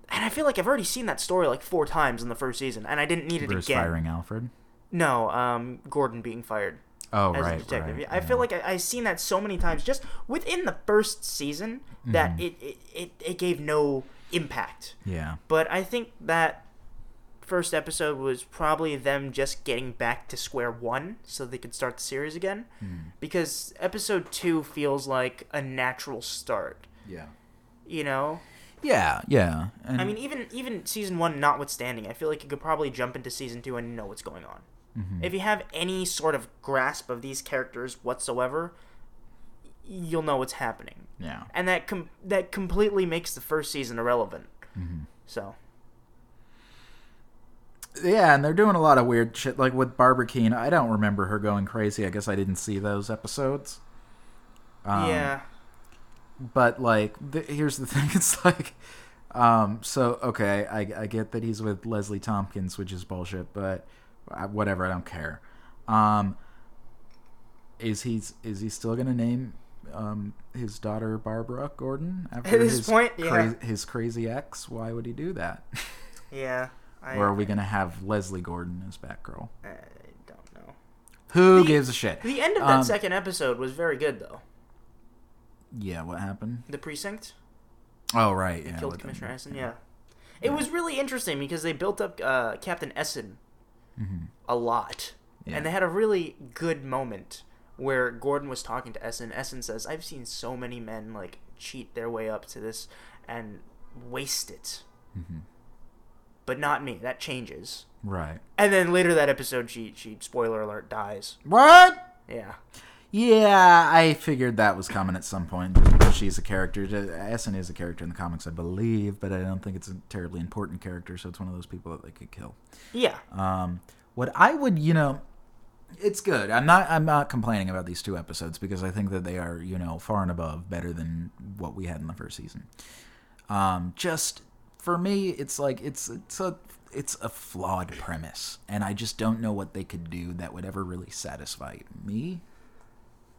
Speaker 1: and I feel like I've already seen that story like four times in the first season, and I didn't need it
Speaker 2: Bruce
Speaker 1: again.
Speaker 2: firing Alfred.
Speaker 1: No, um, Gordon being fired
Speaker 2: Oh
Speaker 1: as
Speaker 2: right,
Speaker 1: a detective.
Speaker 2: right.
Speaker 1: I feel like I, I've seen that so many times just within the first season that
Speaker 2: Mm-hmm.
Speaker 1: it, it, it, it gave no impact.
Speaker 2: yeah,
Speaker 1: But I think that first episode was probably them just getting back to square one so they could start the series again.
Speaker 2: Hmm.
Speaker 1: Because episode two feels like a natural start.
Speaker 2: yeah,
Speaker 1: You know?
Speaker 2: Yeah, yeah. And
Speaker 1: I mean, even even season one notwithstanding, I feel like you could probably jump into season two and know what's going on.
Speaker 2: Mm-hmm.
Speaker 1: If you have any sort of grasp of these characters whatsoever, you'll know what's happening,
Speaker 2: yeah,
Speaker 1: and that com- that completely makes the first season irrelevant.
Speaker 2: Mm-hmm.
Speaker 1: So
Speaker 2: Yeah, and they're doing a lot of weird shit, like with Barbara Kean. I don't remember her going crazy. I guess I didn't see those episodes. Um,
Speaker 1: yeah.
Speaker 2: But like, th- here's the [LAUGHS] thing: it's like, um, so okay, I, I get that he's with Leslie Tompkins, which is bullshit, but uh, whatever, I don't care. Um, is he is he still gonna name um, his daughter Barbara Gordon after
Speaker 1: At this
Speaker 2: his
Speaker 1: point, yeah.
Speaker 2: cra- his crazy ex? Why would he do that? [LAUGHS]
Speaker 1: Yeah. I,
Speaker 2: or are we gonna have Leslie Gordon as Batgirl?
Speaker 1: I don't know.
Speaker 2: Who
Speaker 1: The-
Speaker 2: gives a shit?
Speaker 1: The end of that
Speaker 2: Um,
Speaker 1: second episode was very good, though.
Speaker 2: Yeah, what happened?
Speaker 1: The precinct
Speaker 2: Oh right, yeah.
Speaker 1: killed Commissioner
Speaker 2: them.
Speaker 1: Essen. Yeah. It was really interesting because they built up uh, Captain Essen
Speaker 2: Mhm.
Speaker 1: a lot,
Speaker 2: Yeah.
Speaker 1: and they had a really good moment where Gordon was talking to Essen. Essen says, "I've seen so many men like cheat their way up to this and waste it,
Speaker 2: Mhm.
Speaker 1: but not me. That changes."
Speaker 2: Right.
Speaker 1: And then later that episode, she she spoiler alert dies.
Speaker 2: What?
Speaker 1: Yeah.
Speaker 2: Yeah, I figured that was coming at some point. She's a character. Essen is a character in the comics, I believe, but I don't think it's a terribly important character. So it's one of those people that they could kill.
Speaker 1: Yeah.
Speaker 2: Um, what I would, you know, it's good. I'm not. I'm not complaining about these two episodes because I think that they are, you know, far and above better than what we had in the first season. Um, just for me, it's like it's it's a it's a flawed premise, and I just don't know what they could do that would ever really satisfy me.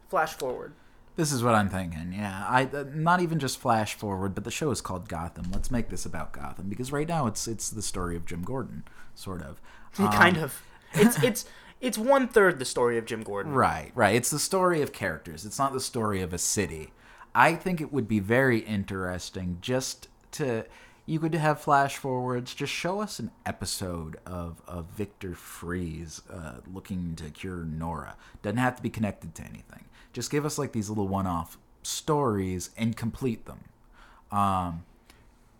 Speaker 1: Flash forward.
Speaker 2: This is what I'm thinking. Yeah, I uh, not even just flash forward, but the show is called Gotham. Let's make this about Gotham because right now it's it's the story of Jim Gordon, sort of. Um,
Speaker 1: kind of. [LAUGHS] It's it's it's one third the story of Jim Gordon.
Speaker 2: Right, right. It's the story of characters. It's not the story of a city. I think it would be very interesting just to you could have flash forwards. Just show us an episode of of Victor Fries uh, looking to cure Nora. Doesn't have to be connected to anything. Just give us like these little one-off stories and complete them. Um,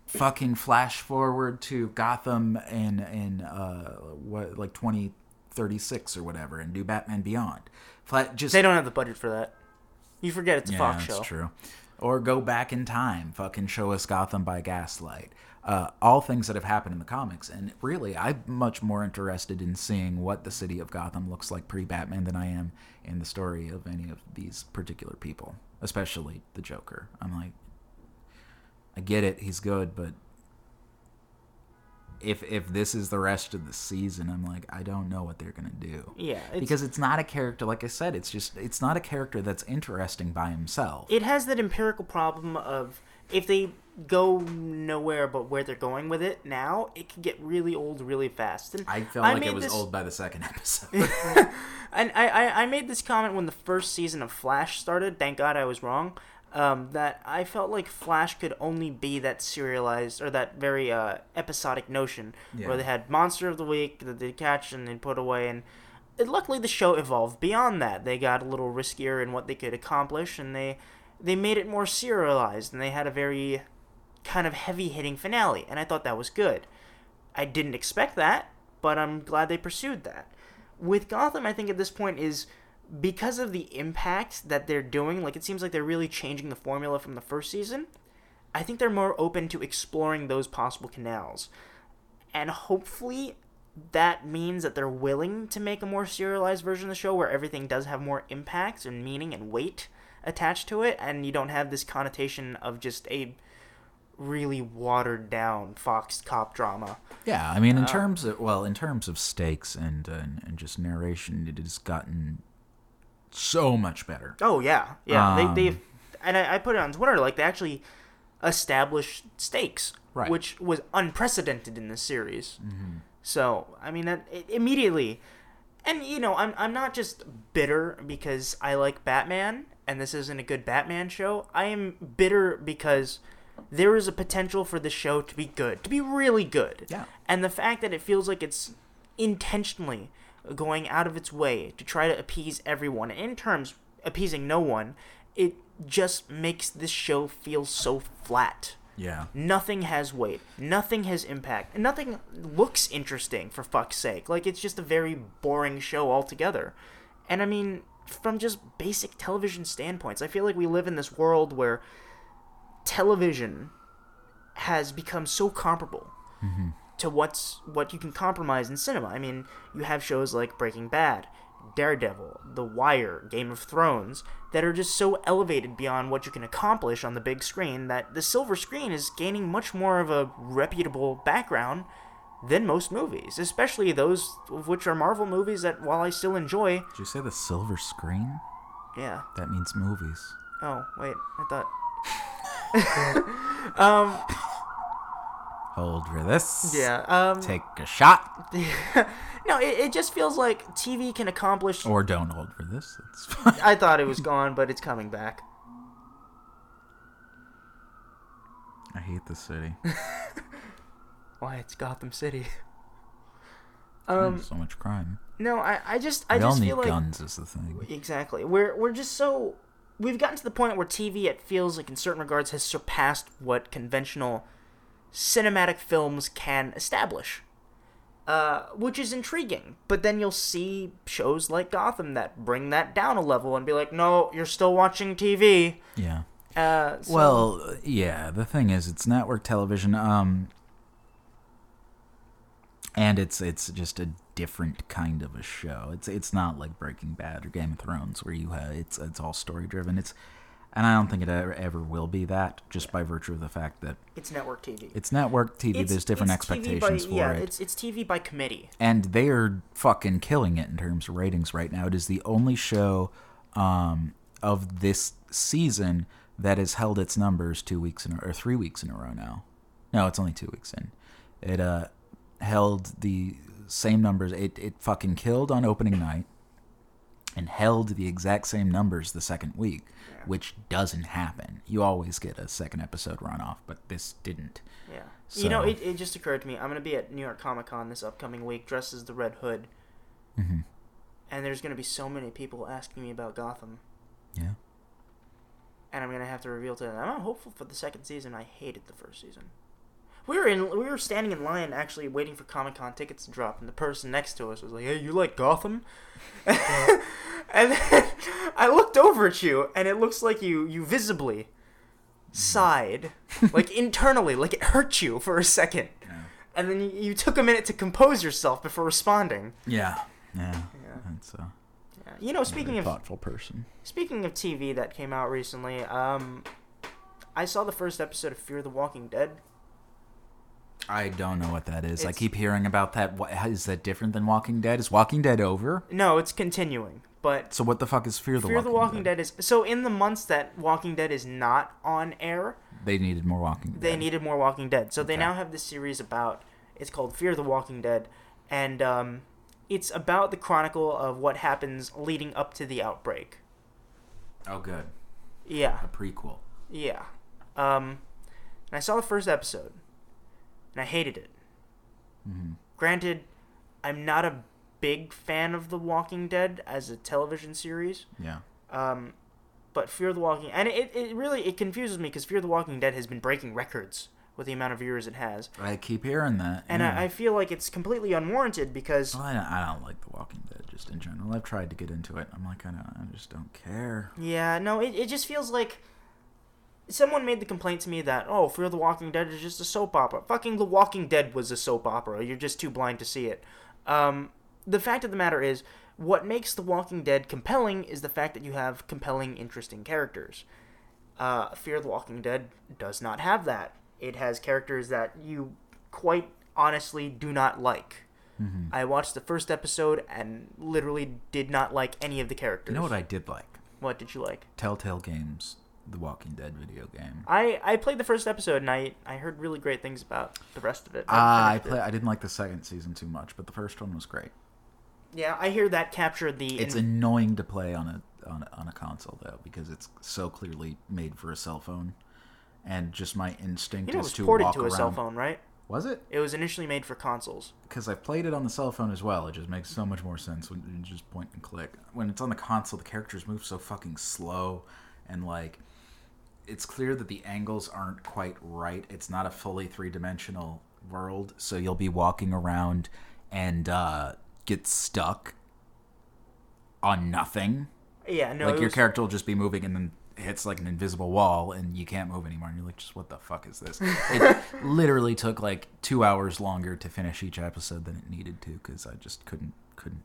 Speaker 2: fucking flash forward to Gotham in in uh what like twenty thirty six or whatever, and do Batman Beyond. Fla- just
Speaker 1: They don't have the budget for that. You forget it's a
Speaker 2: yeah,
Speaker 1: Fox
Speaker 2: that's
Speaker 1: show.
Speaker 2: true. Or go back in time, fucking show us Gotham by gaslight. Uh, all things that have happened in the comics, and really, I'm much more interested in seeing what the city of Gotham looks like pre-Batman than I am in the story of any of these particular people, especially the Joker. I'm like, I get it, he's good, but if if this is the rest of the season, I'm like, I don't know what they're gonna do.
Speaker 1: Yeah, it's,
Speaker 2: because it's not a character like i said it's just it's not a character that's interesting by himself.
Speaker 1: It has that empirical problem of if they go nowhere but where they're going with it now, it can get really old really fast. And
Speaker 2: i felt like it was
Speaker 1: this-
Speaker 2: old by the second episode [LAUGHS]
Speaker 1: and I, I, I made this comment when the first season of Flash started. Thank God I was wrong. Um, that I felt like Flash could only be that serialized or that very uh, episodic notion
Speaker 2: Yeah.
Speaker 1: where they had Monster of the Week that they'd catch and they'd put away. And and luckily, the show evolved beyond that. They got a little riskier in what they could accomplish, and they they made it more serialized. And they had a very kind of heavy hitting finale, and I thought that was good. I didn't expect that, but I'm glad they pursued that. With Gotham, I think at this point is because of the impact that they're doing, like it seems like they're really changing the formula from the first season. I think they're more open to exploring those possible canals. And hopefully that means that they're willing to make a more serialized version of the show where everything does have more impact and meaning and weight attached to it and you don't have this connotation of just a really watered down Fox cop drama.
Speaker 2: yeah i mean in
Speaker 1: Uh,
Speaker 2: terms of well in terms of stakes and uh, and just narration it has gotten so much better
Speaker 1: Oh yeah, yeah.
Speaker 2: Um,
Speaker 1: they they and I, I put it on Twitter like they actually established stakes,
Speaker 2: Right.
Speaker 1: which was unprecedented in this series.
Speaker 2: Mm-hmm.
Speaker 1: So I mean that it, immediately, and you know I'm I'm not just bitter because I like Batman and this isn't a good Batman show. I am bitter because there is a potential for the show to be good, to be really good.
Speaker 2: Yeah.
Speaker 1: And the fact that it feels like it's intentionally going out of its way to try to appease everyone, in terms appeasing no one, it just makes this show feel so flat.
Speaker 2: yeah
Speaker 1: Nothing has weight. Nothing has impact. And nothing looks interesting, for fuck's sake. Like, it's just a very boring show altogether. And I mean, from just basic television standpoints, I feel like we live in this world where television has become so comparable. Mm-hmm. to what's what you can compromise in cinema. I mean, you have shows like Breaking Bad, Daredevil, The Wire, Game of Thrones that are just so elevated beyond what you can accomplish on the big screen that the silver screen is gaining much more of a reputable background than most movies, especially those of which are Marvel movies that while I still enjoy,
Speaker 2: Did you say the silver screen?
Speaker 1: yeah.
Speaker 2: That means movies.
Speaker 1: Oh, wait, I thought [LAUGHS] um
Speaker 2: Hold for this.
Speaker 1: yeah, um
Speaker 2: Take a shot. [LAUGHS]
Speaker 1: no, it, it just feels like TV can accomplish
Speaker 2: Or don't hold for this. It's fine.
Speaker 1: I thought it was gone, but it's coming back.
Speaker 2: I hate the city. [LAUGHS]
Speaker 1: Why it's Gotham City. Um
Speaker 2: so much crime.
Speaker 1: no, I, I just I
Speaker 2: we all
Speaker 1: just
Speaker 2: need
Speaker 1: feel like
Speaker 2: guns is the thing.
Speaker 1: Exactly. We're we're just so we've gotten to the point where TV it feels like in certain regards has surpassed what conventional cinematic films can establish. Uh, which is intriguing. But then you'll see shows like Gotham that bring that down a level and be like, "No, you're still watching TV."
Speaker 2: Yeah.
Speaker 1: Uh, so-
Speaker 2: Well, yeah. The thing is, it's network television. Um, and it's it's just a different kind of a show. It's it's not like Breaking Bad or Game of Thrones where you have it's it's all story driven. It's and I don't think it ever, ever will be that just by virtue of the fact that
Speaker 1: it's network TV.
Speaker 2: it's network TV.
Speaker 1: It's-
Speaker 2: There's different expectations
Speaker 1: by,
Speaker 2: for
Speaker 1: yeah,
Speaker 2: it.
Speaker 1: it's it's TV by committee.
Speaker 2: and they are fucking killing it in terms of ratings right now. It is the only show um, of this season that has held its numbers two weeks in a, or three weeks in a row now. No, it's only two weeks in. It uh, held the same numbers. It it fucking killed on opening night, and held the exact same numbers the second week, which doesn't happen. You always get a second episode run off, but this didn't.
Speaker 1: Yeah. You know, it, it just occurred to me. I'm going to be at New York Comic Con this upcoming week dressed as the Red Hood.
Speaker 2: Mhm.
Speaker 1: And there's going to be so many people asking me about Gotham.
Speaker 2: Yeah.
Speaker 1: And I'm going to have to reveal to them. I'm hopeful for the second season. I hated the first season. We were in we were standing in line actually waiting for Comic Con tickets to drop and the person next to us was like, "Hey, you like Gotham?" [LAUGHS] and then [LAUGHS] I looked over at you and it looks like you you visibly sighed [LAUGHS] like internally like it hurt you for a second and then you, you took a minute to compose yourself before responding.
Speaker 2: Yeah. Yeah.
Speaker 1: Yeah.
Speaker 2: That's uh,
Speaker 1: Yeah. You know, speaking of
Speaker 2: thoughtful person.
Speaker 1: speaking of TV that came out recently, um, I saw the first episode of Fear the Walking Dead.
Speaker 2: I don't know what that is. I keep hearing about that. What, is that different than Walking Dead? Is Walking Dead over?
Speaker 1: No, it's continuing, but
Speaker 2: So what the fuck is Fear the
Speaker 1: Fear
Speaker 2: Walking,
Speaker 1: the Walking Dead? is so in the months that Walking Dead is not on air,
Speaker 2: They needed more Walking Dead.
Speaker 1: they needed more Walking Dead. So they now have this series about. It's called Fear the Walking Dead, and um, it's about the chronicle of what happens leading up to the outbreak.
Speaker 2: Oh, good.
Speaker 1: Yeah.
Speaker 2: A prequel.
Speaker 1: Yeah. Um, and I saw the first episode, and I hated it.
Speaker 2: hmm
Speaker 1: Granted, I'm not a big fan of The Walking Dead as a television series.
Speaker 2: Yeah.
Speaker 1: Um, but Fear the Walking and it, it really it confuses me because Fear the Walking Dead has been breaking records with the amount of viewers it has,
Speaker 2: I keep hearing that.
Speaker 1: and
Speaker 2: yeah.
Speaker 1: I, I feel like it's completely unwarranted because
Speaker 2: Well, I, don't, I don't like The Walking Dead just in general. I've tried to get into it. I'm like, I, don't, I just don't care.
Speaker 1: yeah, no, it, it just feels like someone made the complaint to me that oh, Fear the Walking Dead is just a soap opera. Fucking The Walking Dead was a soap opera. You're just too blind to see it. Um, the fact of the matter is, what makes The Walking Dead compelling is the fact that you have compelling, interesting characters. Uh, Fear the Walking Dead does not have that. It has characters that you quite honestly do not like.
Speaker 2: hmm
Speaker 1: I watched the first episode and literally did not like any of the characters.
Speaker 2: You know what I did like?
Speaker 1: What did you like?
Speaker 2: Telltale Games, The Walking Dead video game.
Speaker 1: I, I played the first episode and I, I heard really great things about the rest of it.
Speaker 2: Ah, I
Speaker 1: haven't
Speaker 2: play.
Speaker 1: finished
Speaker 2: I didn't like the second season too much, but the first one was great.
Speaker 1: Yeah, I hear that captured the.
Speaker 2: It's
Speaker 1: in-
Speaker 2: annoying to play on a on a, on a console though because it's so clearly made for a cell phone, and just my instinct
Speaker 1: you know, it
Speaker 2: is
Speaker 1: was
Speaker 2: to
Speaker 1: ported
Speaker 2: walk
Speaker 1: to a
Speaker 2: around.
Speaker 1: cell phone, right?
Speaker 2: Was it?
Speaker 1: It was initially made for consoles.
Speaker 2: Because I've played it on the cell phone as well. It just makes so much more sense when you just point and click. When it's on the console, the characters move so fucking slow, and like, it's clear that the angles aren't quite right. It's not a fully three dimensional world, so you'll be walking around and uh, get stuck on nothing.
Speaker 1: Yeah, no,
Speaker 2: like your
Speaker 1: was,
Speaker 2: character will just be moving and then hits like an invisible wall and you can't move anymore. And you're like, just what the fuck is this? [LAUGHS] It literally took like two hours longer to finish each episode than it needed to because I just couldn't couldn't.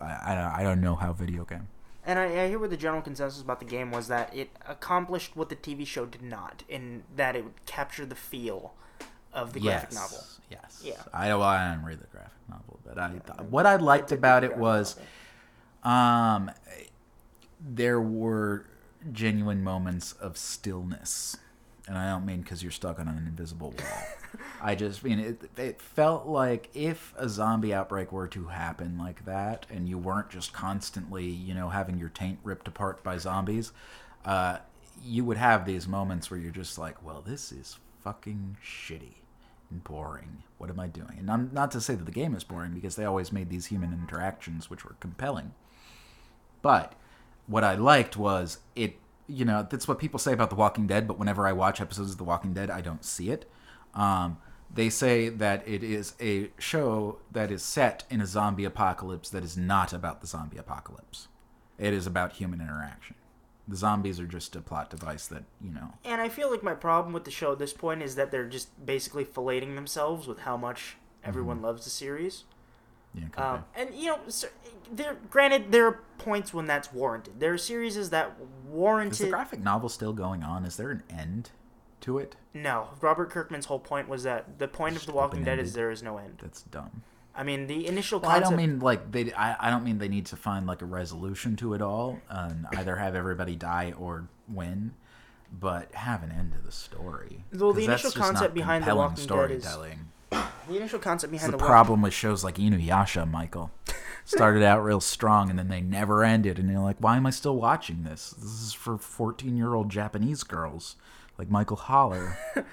Speaker 2: I, I I don't know how video game.
Speaker 1: And I, I hear what the general consensus about the game was that it accomplished what the TV show did not, in that it would capture the feel of the graphic
Speaker 2: yes,
Speaker 1: novel.
Speaker 2: Yes.
Speaker 1: Yeah.
Speaker 2: I well, I didn't read the graphic novel, but I what I liked about it was, um, there were genuine moments of stillness, and I don't mean because you're stuck on an invisible wall. I just mean it. It felt like if a zombie outbreak were to happen like that, and you weren't just constantly, you know, having your taint ripped apart by zombies, uh, you would have these moments where you're just like, "Well, this is fucking shitty." and boring. What am I doing? And I'm not to say that the game is boring because they always made these human interactions which were compelling. But what I liked was it, you know, that's what people say about The Walking Dead, but whenever I watch episodes of The Walking Dead, I don't see it. Um, they say that it is a show that is set in a zombie apocalypse that is not about the zombie apocalypse. It is about human interaction. The zombies are just a plot device that, you know,
Speaker 1: And I feel like my problem with the show at this point is that they're just basically filleting themselves with how much everyone loves the series.
Speaker 2: Yeah,
Speaker 1: Um, and you know, so- there. Granted, there are points when that's warranted. There are series that
Speaker 2: Is the graphic novel still going on? Is there an end to it?
Speaker 1: no, Robert Kirkman's whole point was that the point of The Walking Dead is there is no end.
Speaker 2: That's dumb.
Speaker 1: I mean, the initial
Speaker 2: Well, I don't mean like they. I, I don't mean they need to find like a resolution to it all, and either have everybody die or win, but have an end to the story.
Speaker 1: Well, the initial concept behind The Walking Dead is-. The initial concept behind
Speaker 2: the
Speaker 1: the,
Speaker 2: problem with shows like Inuyasha, Michael. [LAUGHS] Started out real strong and then they never ended, and you're like, why am I still watching this? This is for 14 year old Japanese girls like Michael Holler. [LAUGHS]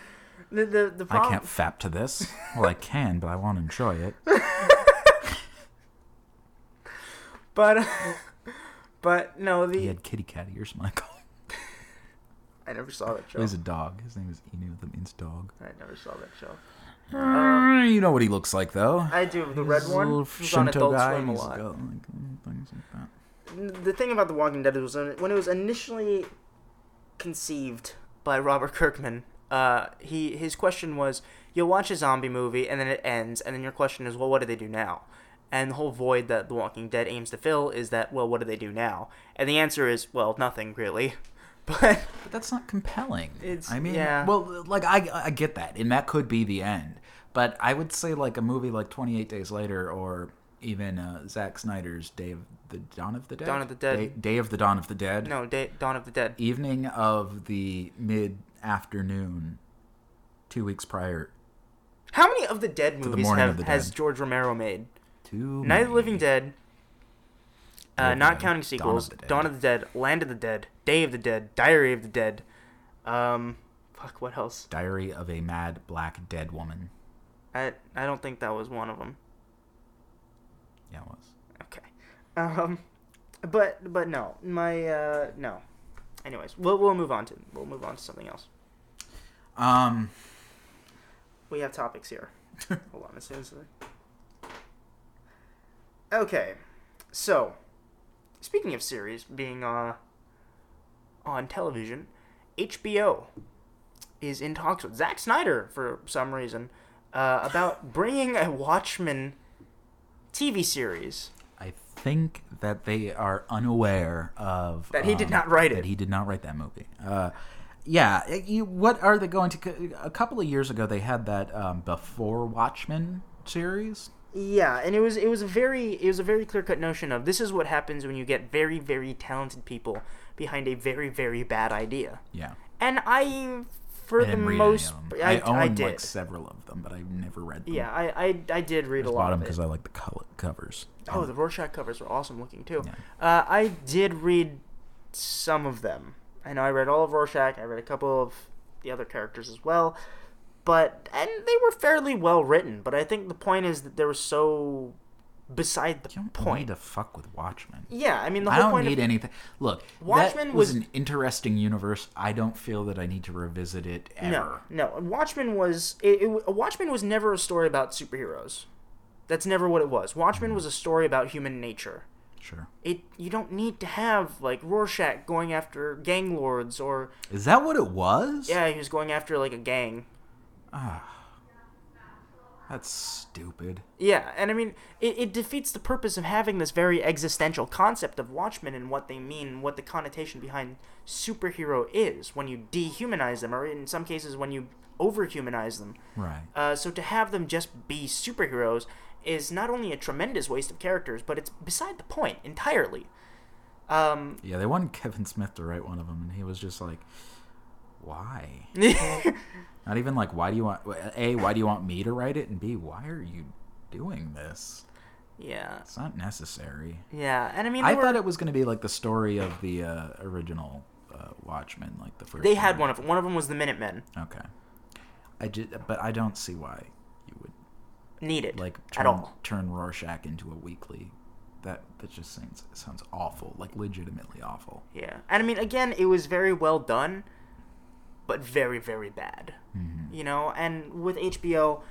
Speaker 1: The the, the
Speaker 2: I can't fap to this. Well, I can, but I want to enjoy it. [LAUGHS]
Speaker 1: But but no, the
Speaker 2: He had kitty cat ears, Michael.
Speaker 1: I never saw that show.
Speaker 2: He's a dog. His name is Inu. That means dog.
Speaker 1: I never saw that show.
Speaker 2: Uh, you know what he looks like, though.
Speaker 1: I do the red
Speaker 2: He's
Speaker 1: one.
Speaker 2: little
Speaker 1: who's on Adult
Speaker 2: guy.
Speaker 1: Swim a lot.
Speaker 2: got, like, things like that.
Speaker 1: the thing about The Walking Dead was when it was initially conceived by Robert Kirkman. Uh, he his question was, you'll watch a zombie movie and then it ends, and then your question is, well, what do they do now? And the whole void that The Walking Dead aims to fill is that, well, what do they do now? And the answer is, well, nothing really. [LAUGHS] But
Speaker 2: But that's not compelling.
Speaker 1: It's-
Speaker 2: I mean,
Speaker 1: yeah.
Speaker 2: well, like I, I get that, and that could be the end. But I would say like a movie like Twenty Eight Days Later, or even uh, Zack Snyder's Day of the Dawn of the Dead.
Speaker 1: Dawn of the Dead.
Speaker 2: Day, Day of the Dawn of the Dead.
Speaker 1: no, Day, Dawn of the Dead.
Speaker 2: Evening of the mid afternoon, two weeks prior
Speaker 1: How many of the Dead movies
Speaker 2: morning
Speaker 1: have
Speaker 2: the
Speaker 1: has
Speaker 2: Dead.
Speaker 1: George Romero made?
Speaker 2: Two.
Speaker 1: Night of the Living Dead. Uh, not counting
Speaker 2: Dawn of
Speaker 1: sequels. Dawn of the Dead, Land of the Dead, Day of the Dead, Diary of the Dead. Um, fuck, what else?
Speaker 2: Diary of a Mad Black Dead Woman.
Speaker 1: I I don't think that was one of them.
Speaker 2: Yeah, it was.
Speaker 1: Okay. Um, but but no, my uh no. Anyways, we'll we'll move on to we'll move on to something else.
Speaker 2: Um,
Speaker 1: We have topics here. [LAUGHS] Hold on, as I... Okay, so speaking of series being uh on television, HBO is in talks with Zack Snyder for some reason uh, about bringing a Watchmen TV series.
Speaker 2: I think that they are unaware of
Speaker 1: That he did
Speaker 2: um,
Speaker 1: not write it.
Speaker 2: That he did not write that movie. Uh, yeah, you, what are they going to? A couple of years ago, they had that um, before Watchmen series.
Speaker 1: Yeah, and it was it was a very it was a very clear cut notion of this is what happens when you get very very talented people behind a very very bad idea.
Speaker 2: Yeah,
Speaker 1: And I, for the
Speaker 2: read
Speaker 1: most,
Speaker 2: them.
Speaker 1: I,
Speaker 2: I, own
Speaker 1: I did.
Speaker 2: like several of them, but I've never read them.
Speaker 1: yeah, I, I, I did read
Speaker 2: I
Speaker 1: a lot
Speaker 2: bought them because I like the color covers.
Speaker 1: Oh, the Rorschach covers were awesome looking too.
Speaker 2: Yeah.
Speaker 1: Uh, I did read some of them. I know I read all of Rorschach. I read a couple of the other characters as well, but and they were fairly well written. But I think the point is that they were so beside the
Speaker 2: You don't
Speaker 1: point.
Speaker 2: need to fuck with Watchmen.
Speaker 1: Yeah, I mean the
Speaker 2: I
Speaker 1: whole
Speaker 2: don't
Speaker 1: point
Speaker 2: need
Speaker 1: of
Speaker 2: anything. Look,
Speaker 1: Watchmen
Speaker 2: was,
Speaker 1: was-
Speaker 2: an interesting universe. I don't feel that I need to revisit it ever.
Speaker 1: no, no. Watchmen was it, it, Watchmen was never a story about superheroes. That's never what it was. Watchmen mm. was a story about human nature.
Speaker 2: Sure.
Speaker 1: It you don't need to have like Rorschach going after gang lords or
Speaker 2: Is that what it was?
Speaker 1: yeah, he was going after like a gang. Ah.
Speaker 2: That's stupid.
Speaker 1: Yeah, and I mean, it, it defeats the purpose of having this very existential concept of Watchmen and what they mean, what the connotation behind superhero is when you dehumanize them, or in some cases when you overhumanize them.
Speaker 2: Right.
Speaker 1: Uh, so to have them just be superheroes is not only a tremendous waste of characters, but it's beside the point entirely. Um,
Speaker 2: Yeah, they wanted Kevin Smith to write one of them, and he was just like, "Why?" [LAUGHS] Not even like, "Why do you want?" A, why do you want me to write it? And B, why are you doing this?
Speaker 1: yeah,
Speaker 2: It's not necessary.
Speaker 1: yeah, and I mean,
Speaker 2: I
Speaker 1: were-
Speaker 2: thought it was going to be like the story of the uh, original uh, Watchmen, like the first.
Speaker 1: they had
Speaker 2: one.
Speaker 1: of them. One of them was the Minutemen.
Speaker 2: Okay. I just, but I don't see why you would
Speaker 1: need it
Speaker 2: like
Speaker 1: at all.
Speaker 2: turn Rorschach into a weekly. That that just sounds sounds awful, like legitimately awful.
Speaker 1: Yeah, and I mean, again, it was very well done, but very, very bad.
Speaker 2: Mm-hmm.
Speaker 1: You know, and with HBO,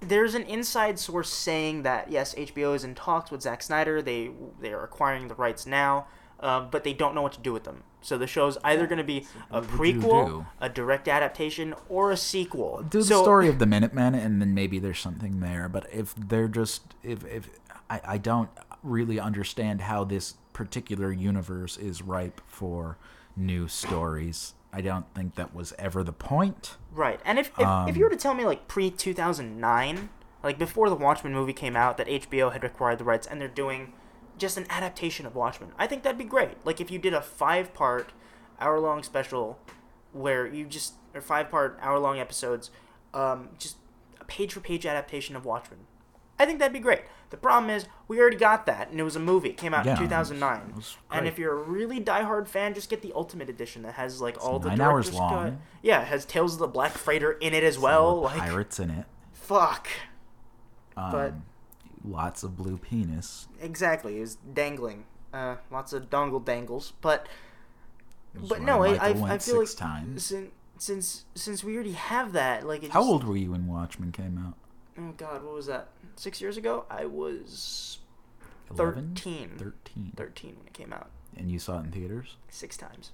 Speaker 1: there's an inside source saying that yes, HBO is in talks with Zack Snyder. They they are acquiring the rights now, uh, but they don't know what to do with them. So the show's either going to be a
Speaker 2: What would you
Speaker 1: prequel,
Speaker 2: do?
Speaker 1: a direct adaptation, or a sequel.
Speaker 2: do the
Speaker 1: so,
Speaker 2: story of the Minutemen, and then maybe there's something there. But if they're just if if I, I don't really understand how this particular universe is ripe for new stories. I don't think that was ever the point.
Speaker 1: Right. And if if, if
Speaker 2: Um,
Speaker 1: you were to tell me like pre two thousand nine, like before the Watchmen movie came out, that HBO had acquired the rights and they're doing just an adaptation of Watchmen, I think that'd be great. Like if you did a five part, hour long special, where you just or five part hour long episodes, um, just a page for page adaptation of Watchmen. I think that'd be great. The problem is we already got that, and it was a movie. It came out
Speaker 2: Yeah,
Speaker 1: in
Speaker 2: it was-
Speaker 1: 2009.
Speaker 2: it was
Speaker 1: and if you're a really diehard fan, just get the Ultimate Edition that has like all the
Speaker 2: nine hours long.
Speaker 1: cut. Yeah, it has Tales of the Black Freighter in it as well. Like
Speaker 2: pirates in it.
Speaker 1: fuck.
Speaker 2: Um,
Speaker 1: But-
Speaker 2: lots of blue penis.
Speaker 1: Exactly, it was dangling. Uh, lots of dongle dangles, but but no, I I, I feel like
Speaker 2: times.
Speaker 1: since since since we already have that, like it
Speaker 2: How
Speaker 1: just-
Speaker 2: old were you when Watchmen came out?
Speaker 1: Oh God, what was that? Six years ago, I was
Speaker 2: 11?
Speaker 1: 13.
Speaker 2: 13.
Speaker 1: 13 when it came out.
Speaker 2: And you saw it in theaters?
Speaker 1: Six times.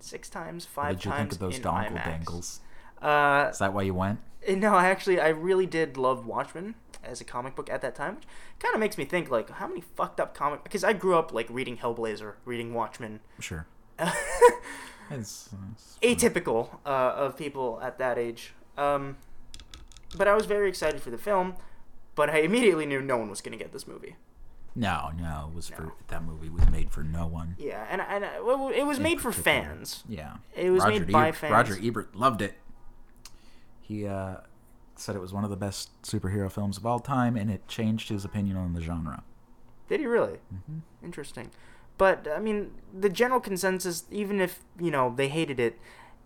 Speaker 1: Six times,
Speaker 2: What
Speaker 1: five
Speaker 2: did you
Speaker 1: times
Speaker 2: think of those
Speaker 1: IMAX.
Speaker 2: dangles?
Speaker 1: Uh,
Speaker 2: Is that why you went?
Speaker 1: no, I actually, I really did love Watchmen as a comic book at that time, which kind of makes me think, like, how many fucked up comic... Because I grew up, like, reading Hellblazer, reading Watchmen.
Speaker 2: Sure. [LAUGHS] It's, it's
Speaker 1: Atypical uh, of people at that age. Um, but I was very excited for the film, but I immediately knew no one was going to get this movie.
Speaker 2: no, no. It was for that movie was made for no one.
Speaker 1: Yeah, and, and uh, well, it was
Speaker 2: in
Speaker 1: made for fans.
Speaker 2: Yeah,
Speaker 1: It was
Speaker 2: Roger
Speaker 1: made by
Speaker 2: Ebert,
Speaker 1: fans.
Speaker 2: Roger Ebert loved it. He uh, said it was one of the best superhero films of all time, and it changed his opinion on the genre.
Speaker 1: Did he really?
Speaker 2: Mm-hmm.
Speaker 1: Interesting. But I mean, the general consensus, even if you know they hated it,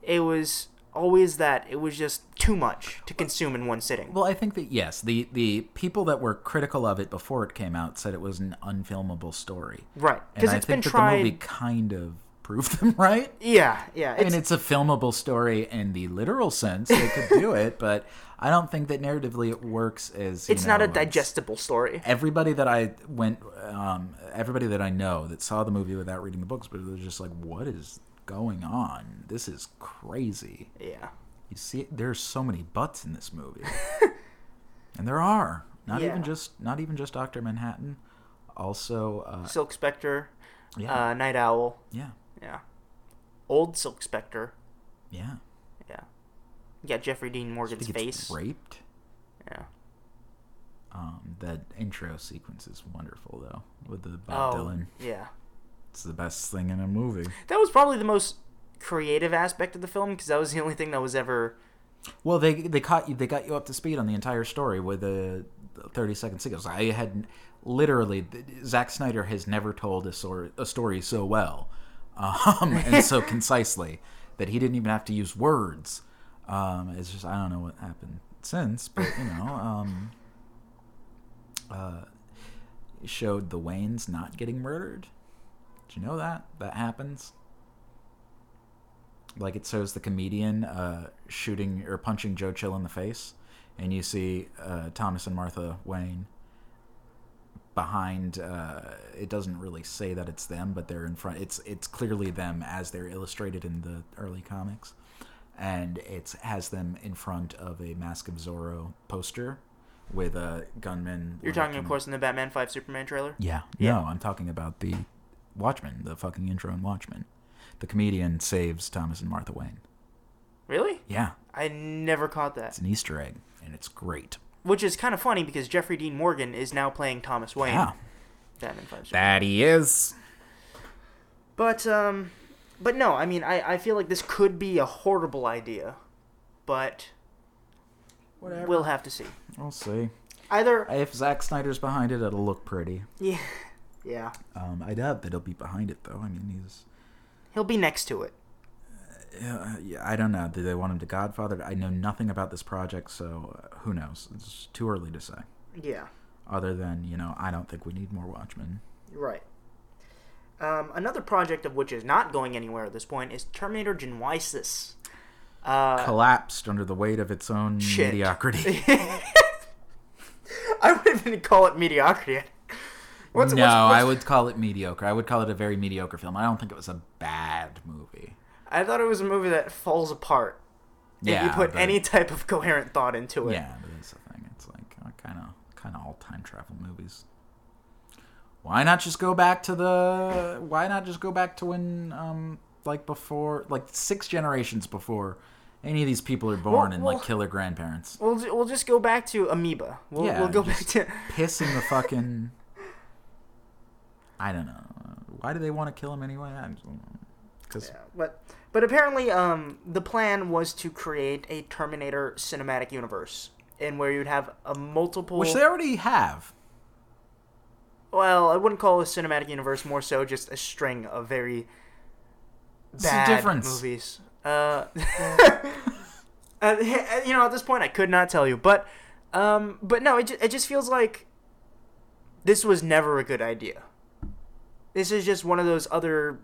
Speaker 1: it was always that it was just too much to consume in one sitting.
Speaker 2: Well, I think that yes, the the people that were critical of it before it came out said it was an unfilmable story,
Speaker 1: Right? Because
Speaker 2: I
Speaker 1: it's been
Speaker 2: think that
Speaker 1: tried.
Speaker 2: the movie kind of proved [LAUGHS] them right.
Speaker 1: Yeah, yeah.
Speaker 2: I mean,
Speaker 1: It's,
Speaker 2: it's a filmable story in the literal sense. They could do it, [LAUGHS] but I don't think that narratively it works as. you
Speaker 1: it's not a digestible story.
Speaker 2: Everybody that I went, um, everybody that I know that saw the movie without reading the books, but they're just like, "What is going on? This is crazy."
Speaker 1: Yeah.
Speaker 2: You see, there's so many butts in this movie, [LAUGHS] and there are not
Speaker 1: Yeah.
Speaker 2: even just not even just Doctor Manhattan, also uh,
Speaker 1: Silk Spectre,
Speaker 2: yeah,
Speaker 1: uh, Nite Owl.
Speaker 2: yeah,
Speaker 1: Yeah. Old Silk Spectre.
Speaker 2: yeah.
Speaker 1: Yeah. Got Jeffrey Dean Morgan's face.
Speaker 2: raped.
Speaker 1: Yeah.
Speaker 2: Um, that intro sequence is wonderful though, with the Bob
Speaker 1: Oh,
Speaker 2: Dylan.
Speaker 1: yeah.
Speaker 2: It's the best thing in a movie.
Speaker 1: That was probably the most creative aspect of the film because that was the only thing that was ever.
Speaker 2: Well, they they caught you. They got you up to speed on the entire story with a thirty second sequence. I had literally Zack Snyder has never told a story a story so well, um, [LAUGHS] and so concisely that he didn't even have to use words. Um, it's just I don't know what happened since, but you know, um, uh, showed the Waynes not getting murdered. Did you know that that happens? like it shows the comedian uh, shooting or punching Joe Chill in the face, and you see uh, Thomas and Martha Wayne behind. Uh, it doesn't really say that it's them, but they're in front. It's it's clearly them as they're illustrated in the early comics, and it has them in front of a Mask of Zorro poster with a gunman.
Speaker 1: You're talking, of course, in the Batman Five Superman trailer.
Speaker 2: Yeah.
Speaker 1: Yeah.
Speaker 2: No, I'm talking about the Watchmen, the fucking intro in Watchmen. The comedian saves Thomas and Martha Wayne.
Speaker 1: Really?
Speaker 2: Yeah,
Speaker 1: I never caught that.
Speaker 2: it's an Easter egg, and it's great.
Speaker 1: Which is kind of funny because Jeffrey Dean Morgan is now playing Thomas Wayne.
Speaker 2: Yeah,
Speaker 1: Batman Five
Speaker 2: that he is.
Speaker 1: But um, but no, I mean, I I feel like this could be a horrible idea, but
Speaker 2: Whatever.
Speaker 1: we'll have to see.
Speaker 2: We'll see.
Speaker 1: Either
Speaker 2: If Zack Snyder's behind it, it'll look pretty.
Speaker 1: yeah, yeah,
Speaker 2: Um, I doubt that he'll be behind it though. I mean, he's.
Speaker 1: he'll be next to it.
Speaker 2: Uh, yeah, I don't know. Do they want him to Godfather? I know nothing about this project, so uh, who knows? It's too early to say.
Speaker 1: Yeah,
Speaker 2: Other than you know, I don't think we need more Watchmen.
Speaker 1: right. Um, another project of which is not going anywhere at this point is Terminator Genisys. Uh,
Speaker 2: Collapsed under the weight of its own
Speaker 1: Shit.
Speaker 2: mediocrity. [LAUGHS]
Speaker 1: I wouldn't even call it mediocrity. What's,
Speaker 2: no,
Speaker 1: what's-
Speaker 2: I would call it mediocre. I would call it a very mediocre film. I don't think it was a bad movie.
Speaker 1: I thought it was a movie that falls apart if you put
Speaker 2: but-
Speaker 1: any type of coherent thought into it.
Speaker 2: Yeah, but that's the thing. It's like kind of kind of all time travel movies. Why not just go back to the? Why not just go back to when, um, like before, like six generations before any of these people are born
Speaker 1: Well,
Speaker 2: and
Speaker 1: well-
Speaker 2: like kill their grandparents,
Speaker 1: We'll, we'll just go back to Amoeba. We'll,
Speaker 2: Yeah,
Speaker 1: we'll go back to.
Speaker 2: piss in the fucking. I don't know. Why do they want to kill him anyway? Because
Speaker 1: Yeah, but but apparently, um, the plan was to create a Terminator cinematic universe, in where you'd have a multiple.
Speaker 2: which they already have.
Speaker 1: well, I wouldn't call it a cinematic universe. More so, just a string of very bad movies. Uh, [LAUGHS] uh, you know, at this point, I could not tell you, but um, but no, it just, it just feels like this was never a good idea. This is just one of those other.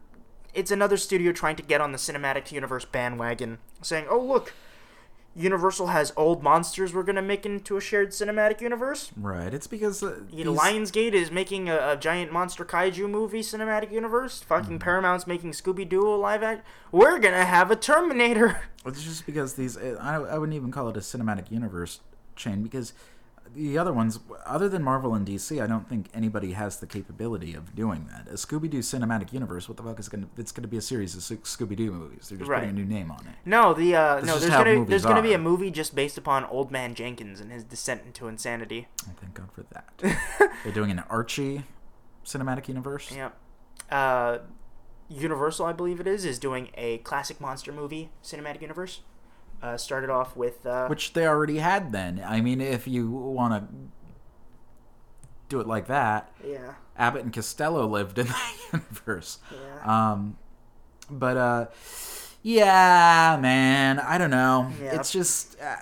Speaker 1: It's another studio trying to get on the cinematic universe bandwagon, saying, "Oh look, Universal has old monsters we're gonna make into a shared cinematic universe."
Speaker 2: Right. It's because uh, these-
Speaker 1: Lionsgate is making a, a giant monster kaiju movie cinematic universe. Fucking Paramount's making Scooby Doo live act. We're gonna have a Terminator.
Speaker 2: It's just because these. I, I wouldn't even call it a cinematic universe chain because the other ones, other than Marvel and DC, I don't think anybody has the capability of doing that. A Scooby Doo cinematic universe. What the fuck is going to? It's going to be a series of Scooby Doo movies. They're just
Speaker 1: Right.
Speaker 2: putting a new name on it.
Speaker 1: No, the uh, no, there's gonna
Speaker 2: movies
Speaker 1: there's gonna be a movie just based upon Old Man Jenkins and his descent into insanity.
Speaker 2: Oh, thank God for that. [LAUGHS] They're doing an Archie cinematic universe.
Speaker 1: Yep. Uh, Universal, I believe it is, is doing a classic monster movie cinematic universe. Uh, started off with uh,
Speaker 2: Which they already had then. I mean, if you want to do it like that,
Speaker 1: yeah,
Speaker 2: Abbott and Costello lived in [LAUGHS] that universe.
Speaker 1: yeah.
Speaker 2: Um, but uh, yeah, man, I don't know.
Speaker 1: Yeah.
Speaker 2: It's just uh,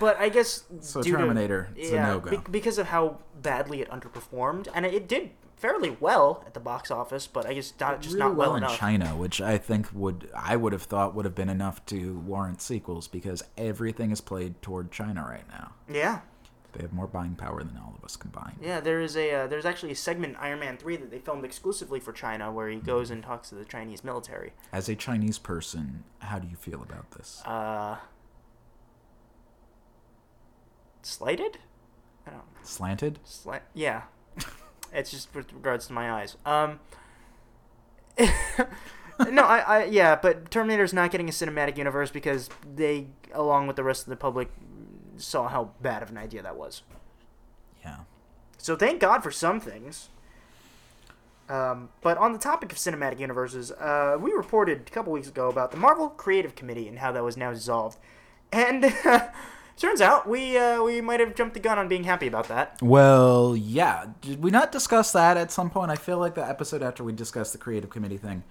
Speaker 1: But I guess [SIGHS]
Speaker 2: so
Speaker 1: due to-
Speaker 2: Terminator. It's a no go.
Speaker 1: be- because of how badly it underperformed, and it did fairly well at the box office, but I guess not just
Speaker 2: really
Speaker 1: not well,
Speaker 2: well in
Speaker 1: enough.
Speaker 2: China, which I think would I would have thought would have been enough to warrant sequels because everything is played toward China right now.
Speaker 1: Yeah,
Speaker 2: They have more buying power than all of us combined.
Speaker 1: yeah. There is a uh, there's actually a segment in Iron Man three that they filmed exclusively for China where he goes and talks to the Chinese military.
Speaker 2: As a Chinese person, how do you feel about this?
Speaker 1: Uh, slighted? I don't.
Speaker 2: Slanted?
Speaker 1: Slant. Yeah. [LAUGHS] it's just with regards to my eyes. Um. [LAUGHS] no, I, I, yeah, but Terminator's not getting a cinematic universe because they, along with the rest of the public, saw how bad of an idea that was.
Speaker 2: Yeah.
Speaker 1: So thank God for some things. Um, but on the topic of cinematic universes, uh, we reported a couple weeks ago about the Marvel Creative Committee and how that was now dissolved. And [LAUGHS] turns out we uh, we might have jumped the gun on being happy about that.
Speaker 2: Well, yeah. Did we not discuss that at some point? I feel like the episode after we discussed the creative committee thing.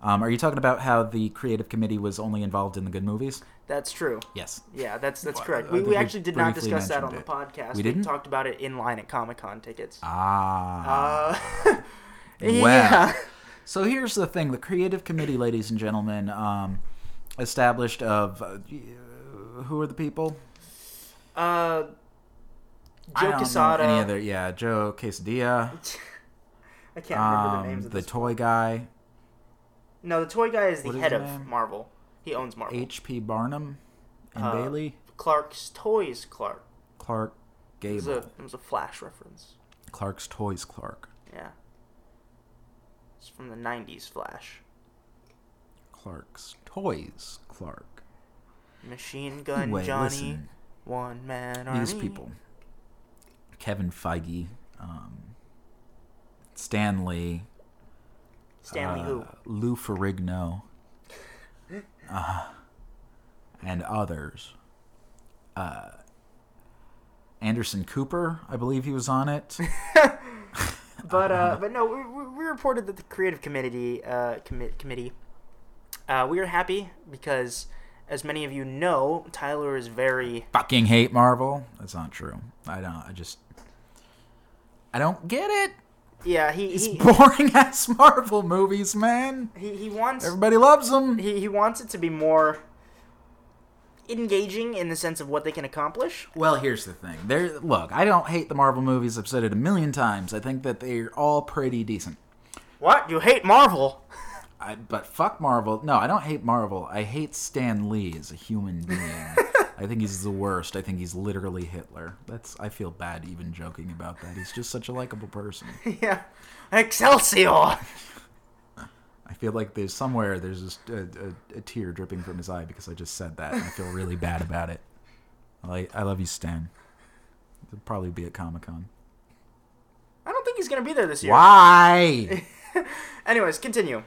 Speaker 2: Um, are you talking about how the creative committee was only involved in the good movies?
Speaker 1: That's true.
Speaker 2: Yes.
Speaker 1: Yeah, that's that's
Speaker 2: Well,
Speaker 1: correct. We, we
Speaker 2: we
Speaker 1: actually did not discuss that on the podcast.
Speaker 2: We didn't?
Speaker 1: talked about it in line at Comic Con tickets.
Speaker 2: Ah.
Speaker 1: Uh, [LAUGHS] yeah.
Speaker 2: Well. So here's the thing: the creative committee, ladies and gentlemen, um, established of uh, who are the people?
Speaker 1: Uh,
Speaker 2: I
Speaker 1: Joe Quesada.
Speaker 2: any other. Yeah, Joe Quesadilla. [LAUGHS]
Speaker 1: I can't remember the
Speaker 2: Um,
Speaker 1: names of
Speaker 2: the toy guy,
Speaker 1: no, the toy guy is the
Speaker 2: What
Speaker 1: head of? Marvel. He owns Marvel.
Speaker 2: H.P. Barnum, and
Speaker 1: Uh,
Speaker 2: Bailey,
Speaker 1: Clark's Toys Clark.
Speaker 2: Clark
Speaker 1: It was, a,
Speaker 2: Gable,
Speaker 1: it was a Flash reference.
Speaker 2: Clark's Toys Clark,
Speaker 1: Yeah. It's from the 90s Flash.
Speaker 2: Clark's Toys Clark.
Speaker 1: Machine Gun
Speaker 2: Anyway,
Speaker 1: Johnny.
Speaker 2: listen,
Speaker 1: One man army.
Speaker 2: these people, Kevin Feige, um,
Speaker 1: Stanley who?
Speaker 2: uh, Lou Ferrigno, uh, and others. Uh, Anderson Cooper, I believe he was on it. [LAUGHS]
Speaker 1: But uh, but no, we, we we reported that the creative committee uh, commi- committee. Uh, we are happy because, as many of you know, Tyler is very
Speaker 2: Fucking hate Marvel. That's not true. I don't. I just. I don't get it.
Speaker 1: yeah he
Speaker 2: These
Speaker 1: he,
Speaker 2: boring [LAUGHS] ass Marvel movies, man.
Speaker 1: he, he wants
Speaker 2: Everybody loves them.
Speaker 1: he, he wants it to be more engaging in the sense of what they can accomplish.
Speaker 2: Well, here's the thing. There, look, I don't hate the Marvel movies. I've said it a million times. I think that they're all pretty decent.
Speaker 1: What you hate Marvel? [LAUGHS]
Speaker 2: I, but fuck Marvel. No, I don't hate Marvel. I hate Stan Lee as a human being. [LAUGHS] I think he's the worst. I think he's literally Hitler. That's. I feel bad even joking about that. He's just such a likable person. [LAUGHS]
Speaker 1: yeah, Excelsior.
Speaker 2: I feel like there's somewhere there's just a, a, a tear dripping from his eye because I just said that, and I feel really bad about it. I I love you, Stan. He'll probably be at Comic Con.
Speaker 1: I don't think he's gonna be there this year.
Speaker 2: Why? [LAUGHS]
Speaker 1: Anyways, continue.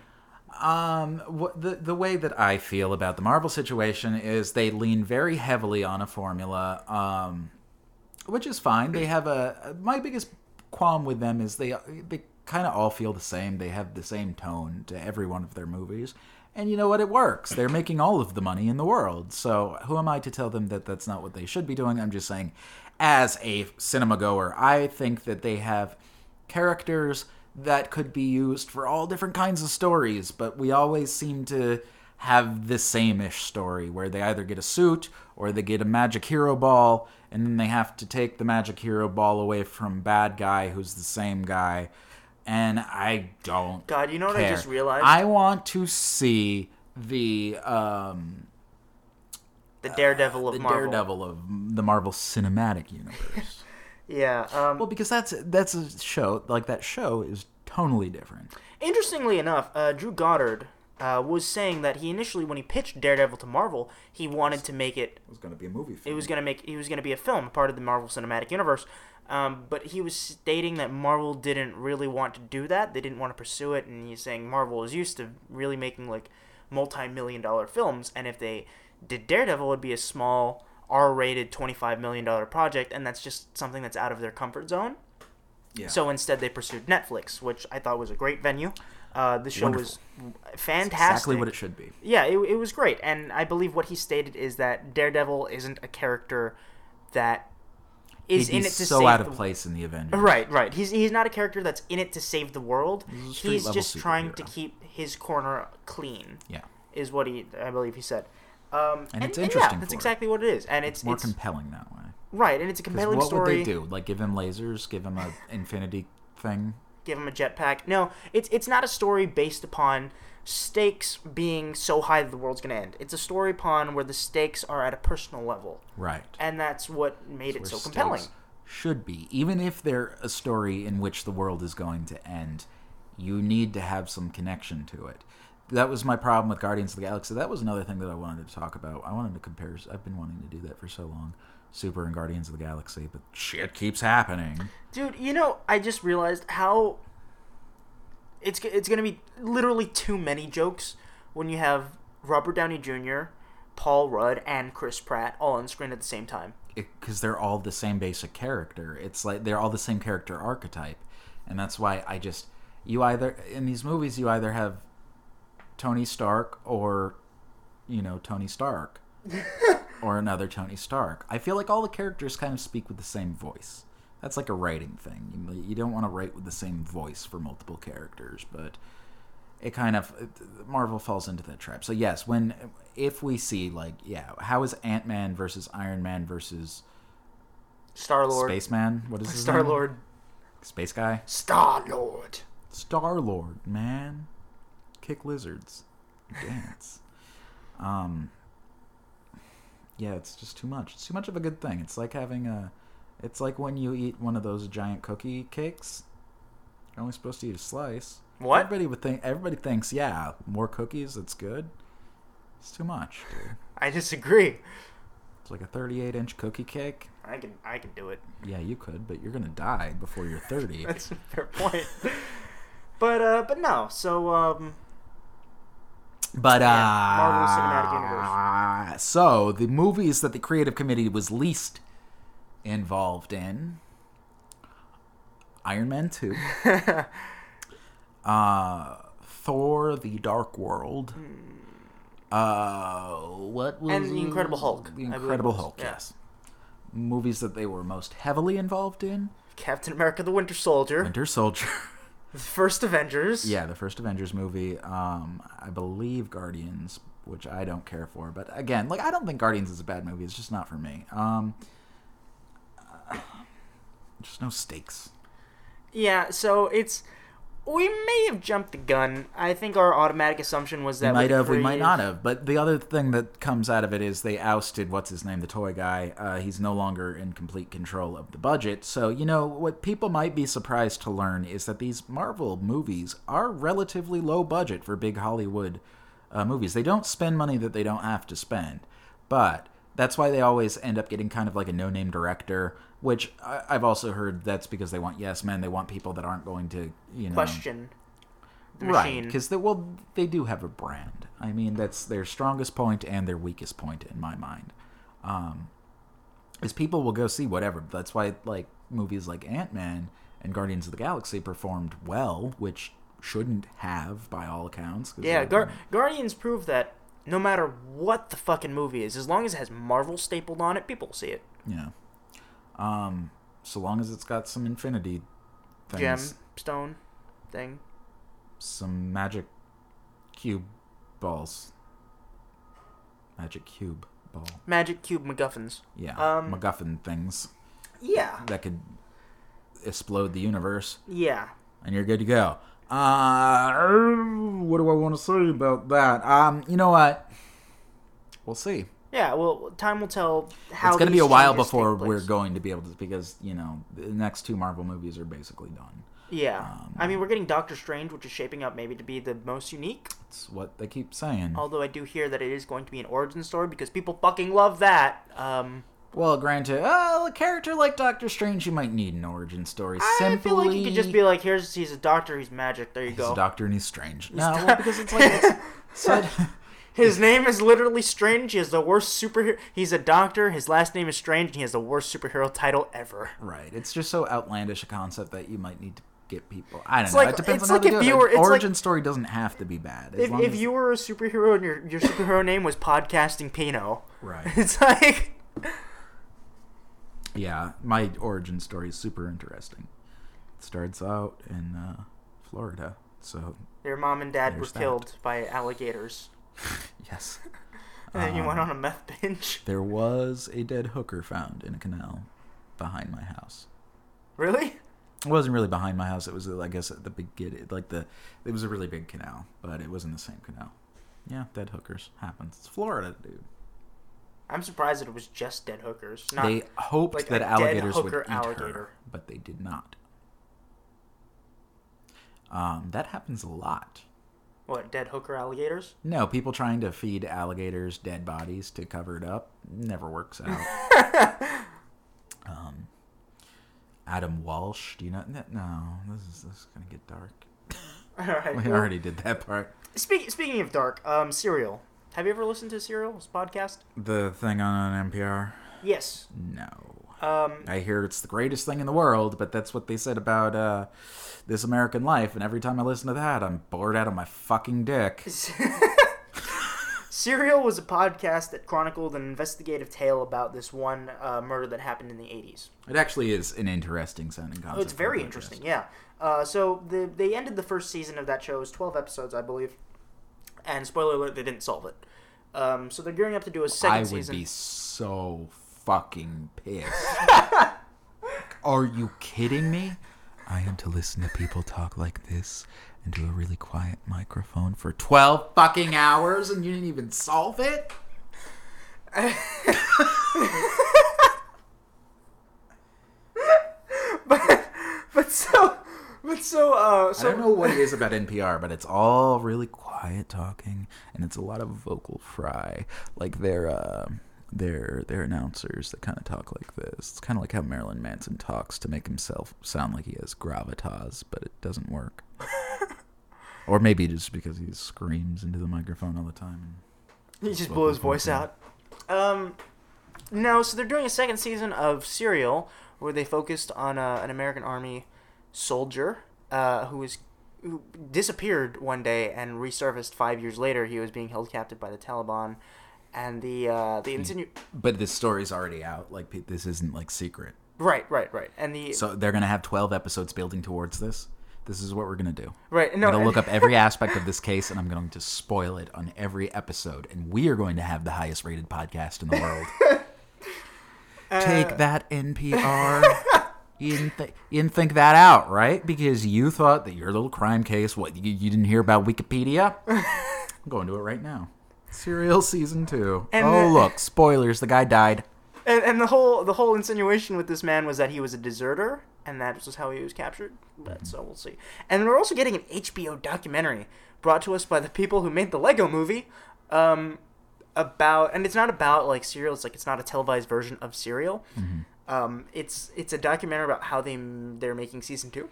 Speaker 2: Um, what, the the way that I feel about the Marvel situation is they lean very heavily on a formula, um, which is fine. They have a my biggest qualm with them is they they kind of all feel the same. They have the same tone to every one of their movies, and you know what? It works. They're making all of the money in the world. So who am I to tell them that that's not what they should be doing? I'm just saying, as a cinema goer, I think that they have characters that could be used for all different kinds of stories, but we always seem to have the same-ish story where they either get a suit or they get a magic hero ball and then they have to take the magic hero ball away from bad guy who's the same guy and I don't
Speaker 1: God, you know what I just realized?
Speaker 2: I want to see the um
Speaker 1: the Daredevil of
Speaker 2: the
Speaker 1: Marvel.
Speaker 2: Daredevil of the Marvel Cinematic Universe.
Speaker 1: Yeah. Um,
Speaker 2: well, because that's that's a show like that show is totally different.
Speaker 1: Interestingly enough, uh, Drew Goddard uh, was saying that he initially, when he pitched Daredevil to Marvel, he wanted to make it.
Speaker 2: It was going to be a movie.
Speaker 1: It was gonna make. It was gonna be a film, part of the Marvel Cinematic Universe. Um, but he was stating that Marvel didn't really want to do that. They didn't want to pursue it, and he's saying Marvel is used to really making like multi-million dollar films, and if they did Daredevil, it would be a small R-rated twenty-five million dollar project, and that's just something that's out of their comfort zone.
Speaker 2: yeah.
Speaker 1: So instead, they pursued Netflix, which I thought was a great venue. Uh, the show
Speaker 2: Wonderful.
Speaker 1: was fantastic.
Speaker 2: exactly what it should be.
Speaker 1: Yeah, it, it was great, and I believe what he stated is that Daredevil isn't a character that is in it to
Speaker 2: so
Speaker 1: save
Speaker 2: out
Speaker 1: the
Speaker 2: of place in the Avengers.
Speaker 1: Right, right. He's he's not a character that's in it to save the world.
Speaker 2: He's
Speaker 1: He's just trying to keep his corner clean.
Speaker 2: Yeah.
Speaker 1: Is what he I believe he said. Um,
Speaker 2: And it's
Speaker 1: yeah,
Speaker 2: interesting
Speaker 1: that's
Speaker 2: for it.
Speaker 1: exactly what it is, and it's
Speaker 2: More
Speaker 1: it's
Speaker 2: compelling that way.
Speaker 1: right, and it's a compelling
Speaker 2: what
Speaker 1: story.
Speaker 2: would they do? Like give him lasers? Give him a [LAUGHS] infinity thing?
Speaker 1: give him a jetpack. No, it's it's not a story based upon stakes being so high that the world's gonna end. It's a story upon where the stakes are at a personal level,
Speaker 2: Right.
Speaker 1: and that's what made it so compelling.
Speaker 2: Should be. Even if they're a story in which the world is going to end, you need to have some connection to it. That was my problem with Guardians of the Galaxy. That was another thing that I wanted to talk about. I wanted to compare. I've been wanting to do that for so long. Super and Guardians of the Galaxy, but shit keeps happening.
Speaker 1: Dude, you know, I just realized how it's it's gonna be literally too many jokes when you have Robert Downey Jr., Paul Rudd, and Chris Pratt all on screen at the same time.
Speaker 2: because they're all the same basic character. It's like they're all the same character archetype, and that's why I just you either in these movies you either have Tony Stark or you know Tony Stark [LAUGHS] or another Tony Stark. I feel like all the characters kind of speak with the same voice. That's like a writing thing. You, you don't want to write with the same voice for multiple characters, but it kind of Marvel falls into that trap. So yes, when if we see like yeah, how is Ant Man versus Iron Man versus
Speaker 1: Star Lord.
Speaker 2: Spaceman. What is his
Speaker 1: Star? Lord.
Speaker 2: Space guy.
Speaker 1: Star Lord.
Speaker 2: Star Lord, man. Kick lizards. Dance. um. Yeah, it's just too much. It's too much of a good thing. It's like having a. It's like when you eat one of those giant cookie cakes. You're only supposed to eat a slice.
Speaker 1: What?
Speaker 2: Everybody would think. Everybody thinks, yeah, more cookies. That's good. It's too much, dude.
Speaker 1: I disagree.
Speaker 2: It's like a 38 inch cookie cake.
Speaker 1: I can I can do it.
Speaker 2: Yeah, you could, but you're gonna die before you're 30. [LAUGHS]
Speaker 1: That's a fair point. but uh, but no. So um,
Speaker 2: But uh,
Speaker 1: Yeah, Marvel Cinematic Universe.
Speaker 2: So the movies that the creative committee was least involved in: Iron Man two, [LAUGHS] uh, Thor: The Dark World, uh, what was
Speaker 1: Hmm. And The Incredible Hulk,
Speaker 2: The Incredible Hulk,
Speaker 1: yeah.
Speaker 2: yes. Movies that they were most heavily involved in:
Speaker 1: Captain America: The Winter Soldier,
Speaker 2: Winter Soldier. [LAUGHS]
Speaker 1: the first Avengers.
Speaker 2: Yeah, the first Avengers movie. Um, I believe Guardians, which I don't care for, but again, like I don't think Guardians is a bad movie. It's just not for me. Um, [SIGHS] just no stakes.
Speaker 1: Yeah. So it's we may have jumped the gun. I think our automatic assumption was that
Speaker 2: We
Speaker 1: might
Speaker 2: have, we might not have. But the other thing that comes out of it is they ousted what's his name, the toy guy. Uh, he's no longer in complete control of the budget. So you know what people might be surprised to learn is that these Marvel movies are relatively low budget for big Hollywood uh, movies. They don't spend money that they don't have to spend, but that's why they always end up getting kind of like a no-name director. Which I, I've also heard that's because they want yes men. They want people that aren't going to you know
Speaker 1: question the
Speaker 2: right
Speaker 1: machine.
Speaker 2: because they well they do have a brand i mean that's their strongest point and their weakest point in my mind um is people will go see whatever that's why like movies like ant-man and guardians of the galaxy performed well which shouldn't have by all accounts
Speaker 1: Yeah, Gar- Guardians proved that no matter what the fucking movie is, as long as it has Marvel stapled on it, people will see it.
Speaker 2: yeah um so long as it's got some infinity things
Speaker 1: Gemstone thing.
Speaker 2: some magic cube balls magic cube ball
Speaker 1: Magic Cube MacGuffins.
Speaker 2: yeah
Speaker 1: Um,
Speaker 2: macguffin things
Speaker 1: Yeah.
Speaker 2: that could explode the universe,
Speaker 1: Yeah.
Speaker 2: and you're good to go. Uh, what do I want to say about that? Um, you know what? We'll see.
Speaker 1: Yeah, well, time will tell how
Speaker 2: it's going to be a while before we're going to be able to, because you know the next two Marvel movies are basically done.
Speaker 1: Yeah.
Speaker 2: um,
Speaker 1: I mean, we're getting Doctor Strange, which is shaping up maybe to be the most unique.
Speaker 2: It's what they keep saying.
Speaker 1: Although I do hear that it is going to be an origin story because people fucking love that. Um,
Speaker 2: Well, granted, uh, a character like Doctor Strange, you might need an origin story.
Speaker 1: I
Speaker 2: Simply,
Speaker 1: feel like you could just be like, "Here's he's a doctor, he's magic. There you
Speaker 2: he's
Speaker 1: go."
Speaker 2: a doctor and he's strange. No, well, because it's like it's [LAUGHS] said.
Speaker 1: His name is literally Strange. He has the worst superhero. He's a doctor. His last name is Strange, and he has the worst superhero title ever.
Speaker 2: Right. It's just so outlandish a concept that you might need to get people. I don't
Speaker 1: It's
Speaker 2: know.
Speaker 1: like-
Speaker 2: it depends
Speaker 1: it's
Speaker 2: on
Speaker 1: like
Speaker 2: how they
Speaker 1: if
Speaker 2: do it.
Speaker 1: were-
Speaker 2: An
Speaker 1: it's like-
Speaker 2: origin story doesn't have to be bad.
Speaker 1: If, if
Speaker 2: as-
Speaker 1: you were a superhero and your your superhero name was podcasting Pino,
Speaker 2: right. [LAUGHS]
Speaker 1: it's like
Speaker 2: Yeah, my origin story is super interesting. It starts out in uh, Florida, so
Speaker 1: your mom and dad were
Speaker 2: that.
Speaker 1: killed by alligators, [LAUGHS]
Speaker 2: yes. [LAUGHS]
Speaker 1: and then you went
Speaker 2: Um,
Speaker 1: on a meth binge. [LAUGHS]
Speaker 2: There was a dead hooker found in a canal behind my house.
Speaker 1: Really?
Speaker 2: It wasn't really behind my house. It was, I guess, at the beginning. Like the, it was a really big canal, but it wasn't the same canal. Yeah, dead hookers happens. It's Florida, dude.
Speaker 1: I'm surprised that it was just dead hookers. Not
Speaker 2: they hoped
Speaker 1: like
Speaker 2: that alligators would eat
Speaker 1: alligator.
Speaker 2: her, but they did not. Um, that happens a lot.
Speaker 1: What dead hooker alligators.
Speaker 2: No, people trying to feed alligators dead bodies to cover it up never works [LAUGHS] out. um, Adam Walsh, do you know? No, this is this is gonna get dark. [LAUGHS]
Speaker 1: All right.
Speaker 2: We
Speaker 1: well,
Speaker 2: already did that part.
Speaker 1: Speak, speaking of dark, um, Serial. Have you ever listened to Serial's podcast?
Speaker 2: The thing on NPR.
Speaker 1: Yes.
Speaker 2: No.
Speaker 1: Um,
Speaker 2: I hear it's the greatest thing in the world, but that's what they said about uh, this American life. And every time I listen to that, I'm bored out of my fucking dick. [LAUGHS]
Speaker 1: Serial was a podcast that chronicled an investigative tale about this one uh, murder that happened in the 80s.
Speaker 2: It actually is an interesting sounding concept.
Speaker 1: Oh, it's very interesting, yeah. Uh, so the, they ended the first season of that show. It was 12 episodes, I believe. And spoiler alert, they didn't solve it. Um, so they're gearing up to do a second season.
Speaker 2: I would
Speaker 1: season.
Speaker 2: be so fucking pissed [LAUGHS] Are you kidding me? I had to listen to people talk like this into a really quiet microphone for 12 fucking hours and you didn't even solve it? [LAUGHS]
Speaker 1: but but so but so uh
Speaker 2: I don't know what it is about NPR, but it's all really quiet talking, and it's a lot of vocal fry. Like they're uh, they're they're announcers that kind of talk like this. It's kind of like how Marilyn Manson talks to make himself sound like he has gravitas, but it doesn't work. [LAUGHS] or maybe just because he screams into the microphone all the time.
Speaker 1: he just blew his voice out. Um, no, so they're doing a second season of Serial where they focused on uh, an American Army soldier uh, who was who disappeared one day and resurfaced five years later. He was being held captive by the Taliban, and the uh, the insinu-
Speaker 2: But this story's already out. Like this isn't like secret.
Speaker 1: right, right, right, and the
Speaker 2: So they're gonna have 12 episodes building towards this. This is what we're gonna do.
Speaker 1: right. No,
Speaker 2: I'm gonna look up [LAUGHS] every aspect of this case and I'm going to spoil it on every episode. And we are going to have the highest rated podcast in the world. [LAUGHS] Take that, NPR. You didn't, th- you didn't think that out, right? Because you thought that your little crime case, what, you, you didn't hear about Wikipedia? [LAUGHS] I'm going to it right now. Serial season two.
Speaker 1: And
Speaker 2: oh,
Speaker 1: the-
Speaker 2: look, spoilers. The guy died.
Speaker 1: And, and the whole the whole insinuation with this man was that he was a deserter, and that was how he was captured. But so we'll see. And we're also getting an HBO documentary brought to us by the people who made the Lego Movie, um, about and it's not about like serial. It's like it's not a televised version of Serial. Um, it's it's a documentary about how they they're making season two.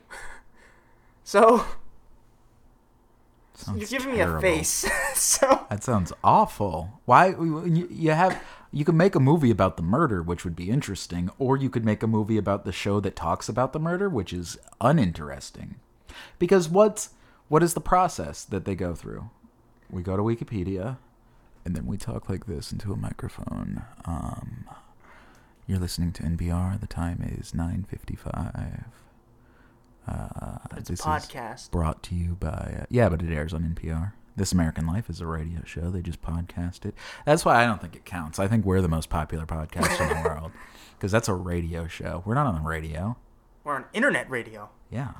Speaker 1: [LAUGHS] so
Speaker 2: Sounds
Speaker 1: you're giving me a face. [LAUGHS] so
Speaker 2: That sounds awful. Why you, you have you could make a movie about the murder, which would be interesting, or you could make a movie about the show that talks about the murder, which is uninteresting. Because what's what is the process that they go through? We go to Wikipedia, and then we talk like this into a microphone. Um, you're listening to NPR. The time is nine fifty-five. Uh,
Speaker 1: it's a podcast.
Speaker 2: brought to you by uh, yeah but it airs on npr this american life is a radio show they just podcast it that's why i don't think it counts i think we're the most popular podcast in the [LAUGHS] world because that's a radio show we're not on the radio
Speaker 1: We're on internet radio.
Speaker 2: yeah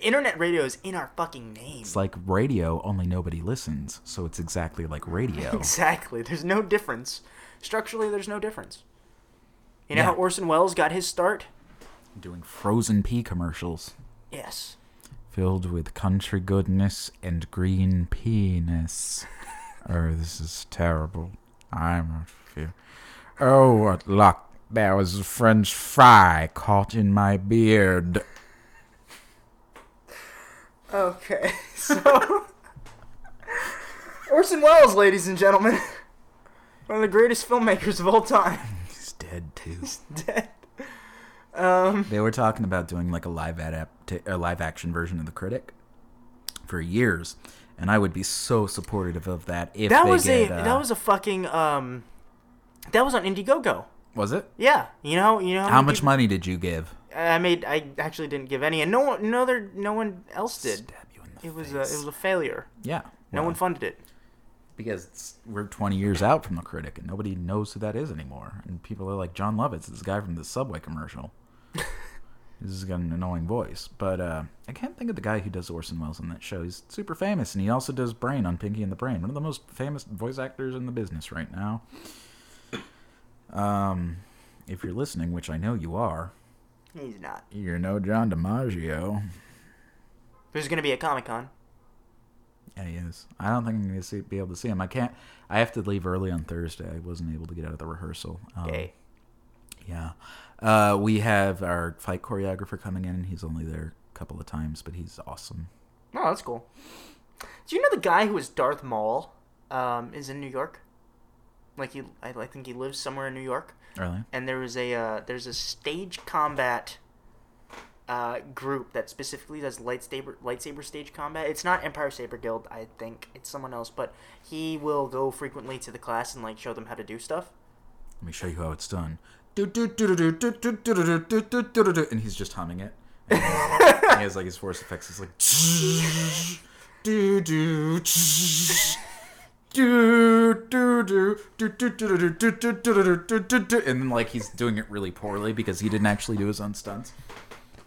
Speaker 1: Internet radio is in our fucking name.
Speaker 2: it's like radio only nobody listens so it's exactly like radio [LAUGHS]
Speaker 1: Exactly. There's no difference. Structurally, there's no difference. You know
Speaker 2: Yeah.
Speaker 1: how Orson Welles got his start?
Speaker 2: doing frozen pea commercials
Speaker 1: Yes.
Speaker 2: filled with country goodness and green penis. [LAUGHS] oh, this is terrible. I'm a fear. Oh, what luck. There was a French fry caught in my beard.
Speaker 1: Okay. [LAUGHS] So Orson Welles, ladies and gentlemen, one of the greatest filmmakers of all time,
Speaker 2: He's dead, too.
Speaker 1: He's dead. Um,
Speaker 2: they were talking about doing like a live adapt- a live action version of The Critic for years. And I would be so supportive of that if
Speaker 1: that
Speaker 2: they
Speaker 1: was
Speaker 2: get,
Speaker 1: a
Speaker 2: uh,
Speaker 1: that was a fucking um, that was on Indiegogo.
Speaker 2: was it?
Speaker 1: Yeah, you know, you know
Speaker 2: How
Speaker 1: many
Speaker 2: much
Speaker 1: people-
Speaker 2: money did you give?
Speaker 1: I made. I actually didn't give any, and no one, no other, no one else did.
Speaker 2: Stab you in the
Speaker 1: It was a, it was a failure.
Speaker 2: yeah.
Speaker 1: No
Speaker 2: well.
Speaker 1: one funded it.
Speaker 2: because it's, we're 20 years out from the critic and nobody knows who that is anymore and people are like jon lovitz is this guy from the subway commercial this has got an annoying voice but uh, i can't think of the guy who does orson welles in that show he's super famous and he also does brain on pinky and the brain one of the most famous voice actors in the business right now um, if you're listening which i know you are
Speaker 1: He's not.
Speaker 2: you're no john dimaggio
Speaker 1: There's gonna be a Comic Con.
Speaker 2: Yeah, he is. I don't think I'm going to see, be able to see him. I can't. I have to leave early on Thursday. I wasn't able to get out of the rehearsal. Um. Yeah. Uh, we have our fight choreographer coming in. He's only there a couple of times, but he's awesome.
Speaker 1: Oh, that's cool. Do you know the guy who was Darth Maul? Um, is in New York. Like he, I, I think he lives somewhere in New York.
Speaker 2: Really?
Speaker 1: And there was a uh, there's a stage combat uh, group that specifically does lightsaber lightsaber stage combat. It's not Empire Saber Guild, I think. It's someone else, but he will go frequently to the class and like show them how to do stuff.
Speaker 2: Let me show you how it's done. And he's just humming it. And he has like his force effects. It's like. Do, do, do, do, do, do do do do do do and then like he's doing it really poorly because he didn't actually do his own stunts,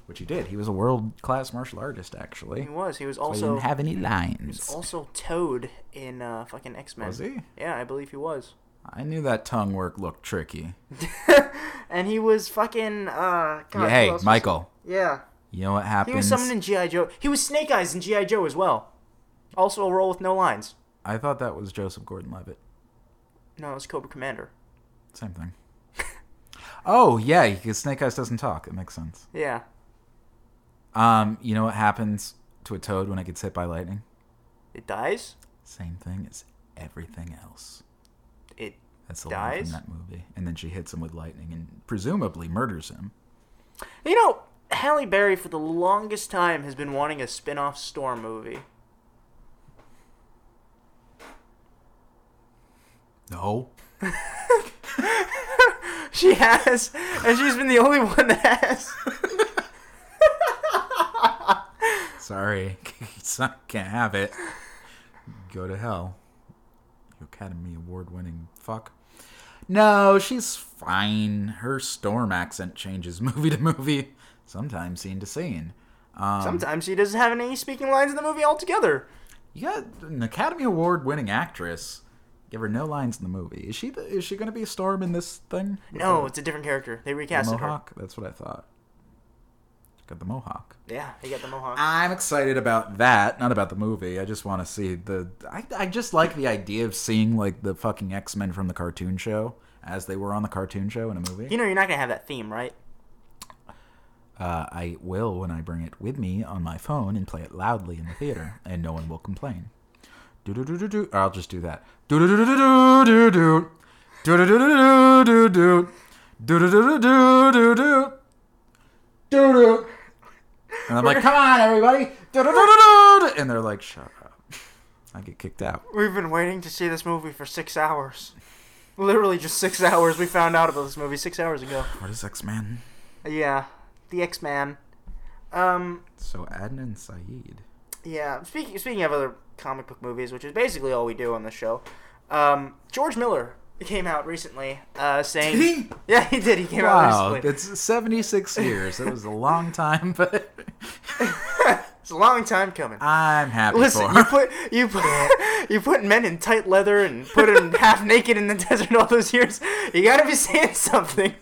Speaker 2: which he did. He was a world class martial artist actually.
Speaker 1: He was. He was
Speaker 2: He
Speaker 1: also
Speaker 2: didn't have any lines.
Speaker 1: also Toad in uh, fucking X Men.
Speaker 2: Was he?
Speaker 1: Yeah, I believe he was.
Speaker 2: I knew that tongue work looked tricky. [LAUGHS]
Speaker 1: And he was fucking. Uh, God,
Speaker 2: Yeah, hey,
Speaker 1: was-
Speaker 2: Michael,
Speaker 1: Yeah,
Speaker 2: you know what
Speaker 1: happened?
Speaker 2: he
Speaker 1: was summoned in GI Joe. He was Snake Eyes in GI Joe as well. Also a role with no lines.
Speaker 2: I thought that was Joseph Gordon-Levitt.
Speaker 1: No, it was Cobra Commander.
Speaker 2: Same thing. [LAUGHS] oh yeah, because Snake Eyes doesn't talk. It makes sense.
Speaker 1: Yeah.
Speaker 2: Um, you know what happens to a toad when it gets hit by lightning?
Speaker 1: It dies.
Speaker 2: Same thing as everything else. That's the line
Speaker 1: Dies?
Speaker 2: from that movie. And then she hits him with lightning and presumably murders him.
Speaker 1: You know, Halle Berry for the longest time has been wanting a spin-off Storm movie.
Speaker 2: No. [LAUGHS]
Speaker 1: She has, and she's been the only one that has. [LAUGHS]
Speaker 2: Sorry, [LAUGHS] can't have it. Go to hell, you Academy Award-winning fuck. No, she's fine. Her storm accent changes [LAUGHS] movie to movie, sometimes scene to scene. Um,
Speaker 1: Sometimes she doesn't have any speaking lines in the movie altogether.
Speaker 2: You got an Academy Award-winning actress. Give her no lines in the movie. Is she? The, is she going to be a storm in this thing?
Speaker 1: No, it's a different character. They
Speaker 2: the
Speaker 1: recasted her.
Speaker 2: That's what I thought. Got the mohawk.
Speaker 1: Yeah, they got the mohawk.
Speaker 2: I'm excited about that, not about the movie. I just want to see the. I, I just like the idea of seeing like the fucking X Men from the cartoon show as they were on the cartoon show in a movie.
Speaker 1: You know, you're not gonna have that theme, right?
Speaker 2: Uh, I will when I bring it with me on my phone and play it loudly in the theater, and no one will complain. Do do do do do. I'll just do that. Do do do do do do do. Do do do do do do. Do do do do do do do. Do do. And I'm like, come on, everybody. And they're like, shut up. I get kicked out.
Speaker 1: We've been waiting to see this movie for six hours. Literally just six hours. We found out about this movie six hours ago.
Speaker 2: What is X Men?
Speaker 1: Yeah, the X Man. Um,
Speaker 2: So Adnan Syed.
Speaker 1: yeah. Speaking speaking of other comic book movies, which is basically all we do on the show, um, George Miller came out recently, uh, saying,
Speaker 2: Did he?
Speaker 1: "Yeah, he did. He came
Speaker 2: Wow,
Speaker 1: out recently.
Speaker 2: it's 76 years. It was a long time, but
Speaker 1: It's a long time coming."
Speaker 2: I'm happy
Speaker 1: Listen,
Speaker 2: for
Speaker 1: you put you put [LAUGHS] you put men in tight leather and put them [LAUGHS] half naked in the desert all those years. You gotta be saying something.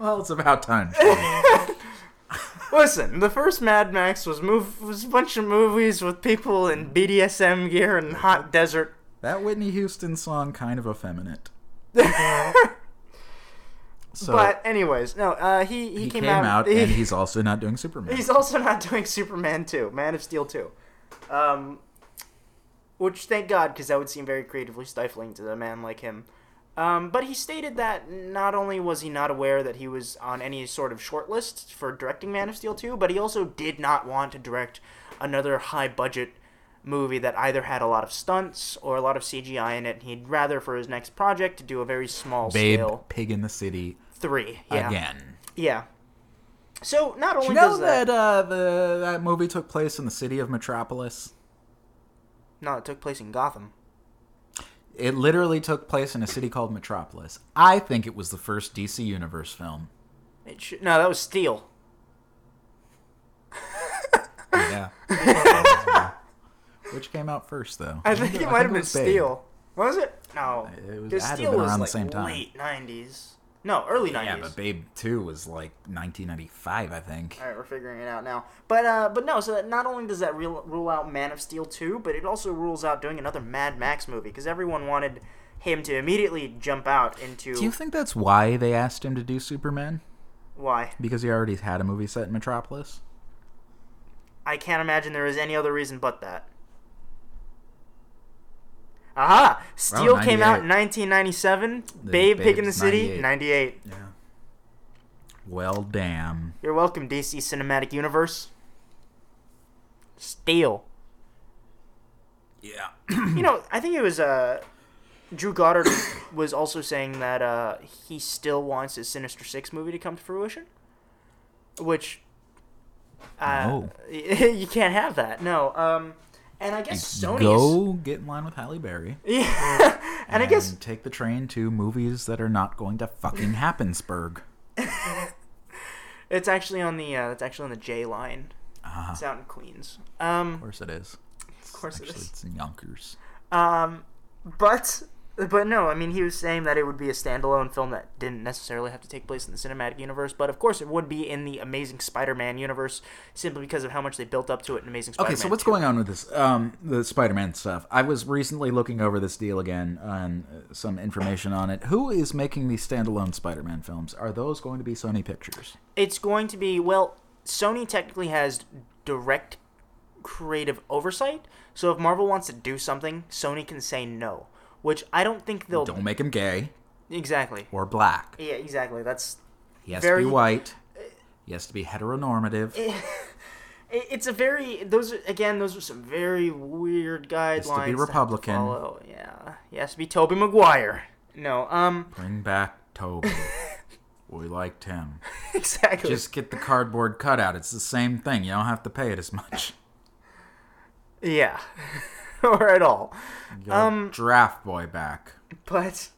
Speaker 2: Well, it's about time. [LAUGHS]
Speaker 1: Listen, the first Mad Max was move was a bunch of movies with people in BDSM gear and hot desert.
Speaker 2: that Whitney Houston song kind of effeminate. So
Speaker 1: but anyways, no, uh, he, he,
Speaker 2: he
Speaker 1: came,
Speaker 2: came,
Speaker 1: out,
Speaker 2: out, [LAUGHS]
Speaker 1: he-
Speaker 2: and he's also not doing Superman.
Speaker 1: He's also not doing Superman 2, Man of Steel 2. Um, which, thank God, because that would seem very creatively stifling to a man like him. Um, but he stated that not only was he not aware that he was on any sort of shortlist for directing Man of Steel 2, but he also did not want to direct another high budget movie that either had a lot of stunts or a lot of CGI in it. He'd rather, for his next project, to do a very small
Speaker 2: Babe,
Speaker 1: scale
Speaker 2: Pig in the City
Speaker 1: three. Yeah.
Speaker 2: again.
Speaker 1: Yeah. So not only
Speaker 2: Do you know
Speaker 1: does that,
Speaker 2: that uh, the that movie took place in the city of Metropolis?
Speaker 1: no, it took place in Gotham.
Speaker 2: It literally took place in a city called Metropolis. I think it was the first DC Universe film.
Speaker 1: It should, no, that was Steel.
Speaker 2: Yeah. [LAUGHS] [LAUGHS] Which came out first, though?
Speaker 1: I think it might have been
Speaker 2: was Babe.
Speaker 1: Steel. Was it? No,
Speaker 2: It was- it had
Speaker 1: Steel
Speaker 2: have been
Speaker 1: was
Speaker 2: around the
Speaker 1: like
Speaker 2: same time.
Speaker 1: late '90s. No, early '90s.
Speaker 2: Yeah, but Babe 2 was like 1995, I think.
Speaker 1: All right, we're figuring it out now. But uh, but no. So that not only does that rule, rule out Man of Steel 2, but it also rules out doing another Mad Max movie because everyone wanted him to immediately jump out into
Speaker 2: Do you think that's why they asked him to do Superman?
Speaker 1: why.
Speaker 2: Because he already had a movie set in Metropolis?
Speaker 1: I can't imagine there is any other reason but that. Aha! Steel came out in 1997.
Speaker 2: The
Speaker 1: Babe Pig in the City,
Speaker 2: 98.
Speaker 1: 98.
Speaker 2: Yeah. Well, damn.
Speaker 1: You're welcome, DC Cinematic Universe. Steel.
Speaker 2: Yeah. [CLEARS THROAT]
Speaker 1: you know, I think it was uh, Drew Goddard [COUGHS] was also saying that uh, he still wants his Sinister Six movie to come to fruition, which uh,
Speaker 2: No. [LAUGHS]
Speaker 1: you can't have that. No, um, And I guess Sony's
Speaker 2: Go get in line with Halle Berry. [LAUGHS]
Speaker 1: yeah, and I guess
Speaker 2: take the train to movies that are not going to fucking happensburg. [LAUGHS]
Speaker 1: it's actually on the uh, it's actually on the J line.
Speaker 2: Uh-huh.
Speaker 1: It's out in Queens. Um,
Speaker 2: Of course it is.
Speaker 1: of course
Speaker 2: Actually,
Speaker 1: it is.
Speaker 2: it's in Yonkers.
Speaker 1: Um, but but no, I mean he was saying that it would be a standalone film that didn't necessarily have to take place in the cinematic universe, but of course it would be in the Amazing Spider-Man universe simply because of how much they built up to it in Amazing Spider-Man.
Speaker 2: Okay, so what's
Speaker 1: 2.
Speaker 2: going on with this? Um, the Spider-Man stuff. I was recently looking over this deal again and uh, some information on it. Who is making these standalone Spider-Man films? Are those going to be Sony Pictures?
Speaker 1: It's going to be well, Sony technically has direct creative oversight. So if Marvel wants to do something, Sony can say no, which I don't think they'll
Speaker 2: Don't make him gay
Speaker 1: exactly.
Speaker 2: or black.
Speaker 1: Yeah, exactly. That's
Speaker 2: He has
Speaker 1: Very-
Speaker 2: to be white. He has to be heteronormative. [LAUGHS]
Speaker 1: It's a very those are, again those are some very weird guidelines.
Speaker 2: has to be Republican.
Speaker 1: follow. Yeah, he has to be Tobey Maguire. No, um,
Speaker 2: Bring back Tobey. [LAUGHS] we liked him.
Speaker 1: exactly.
Speaker 2: Just get the cardboard cutout. It's the same thing. You don't have to pay it as much.
Speaker 1: yeah, [LAUGHS] or at all. Um,
Speaker 2: Draft Boy back.
Speaker 1: But,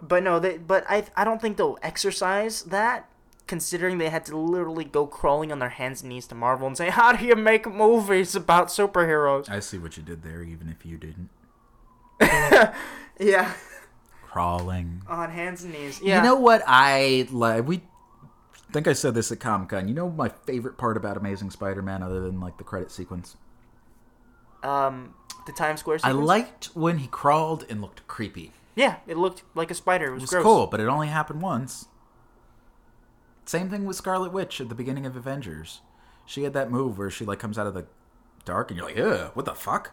Speaker 1: but no, they. But I I don't think they'll exercise that. Considering they had to literally go crawling on their hands and knees to Marvel and say, "How do you make movies about superheroes?"
Speaker 2: I see what you did there, even if you didn't. [LAUGHS]
Speaker 1: Yeah,
Speaker 2: Crawling.
Speaker 1: on hands and knees. Yeah.
Speaker 2: You know what I like? We think I said this at Comic Con. You know my favorite part about Amazing Spider-Man, other than like the credit sequence.
Speaker 1: Um, the Times Square.
Speaker 2: I liked when he crawled and looked creepy.
Speaker 1: Yeah, it looked like a spider. It was,
Speaker 2: It was
Speaker 1: gross.
Speaker 2: cool, but it only happened once. Same thing with Scarlet Witch at the beginning of Avengers. She had that move where she like comes out of the dark and you're like, "Ugh, what the fuck?"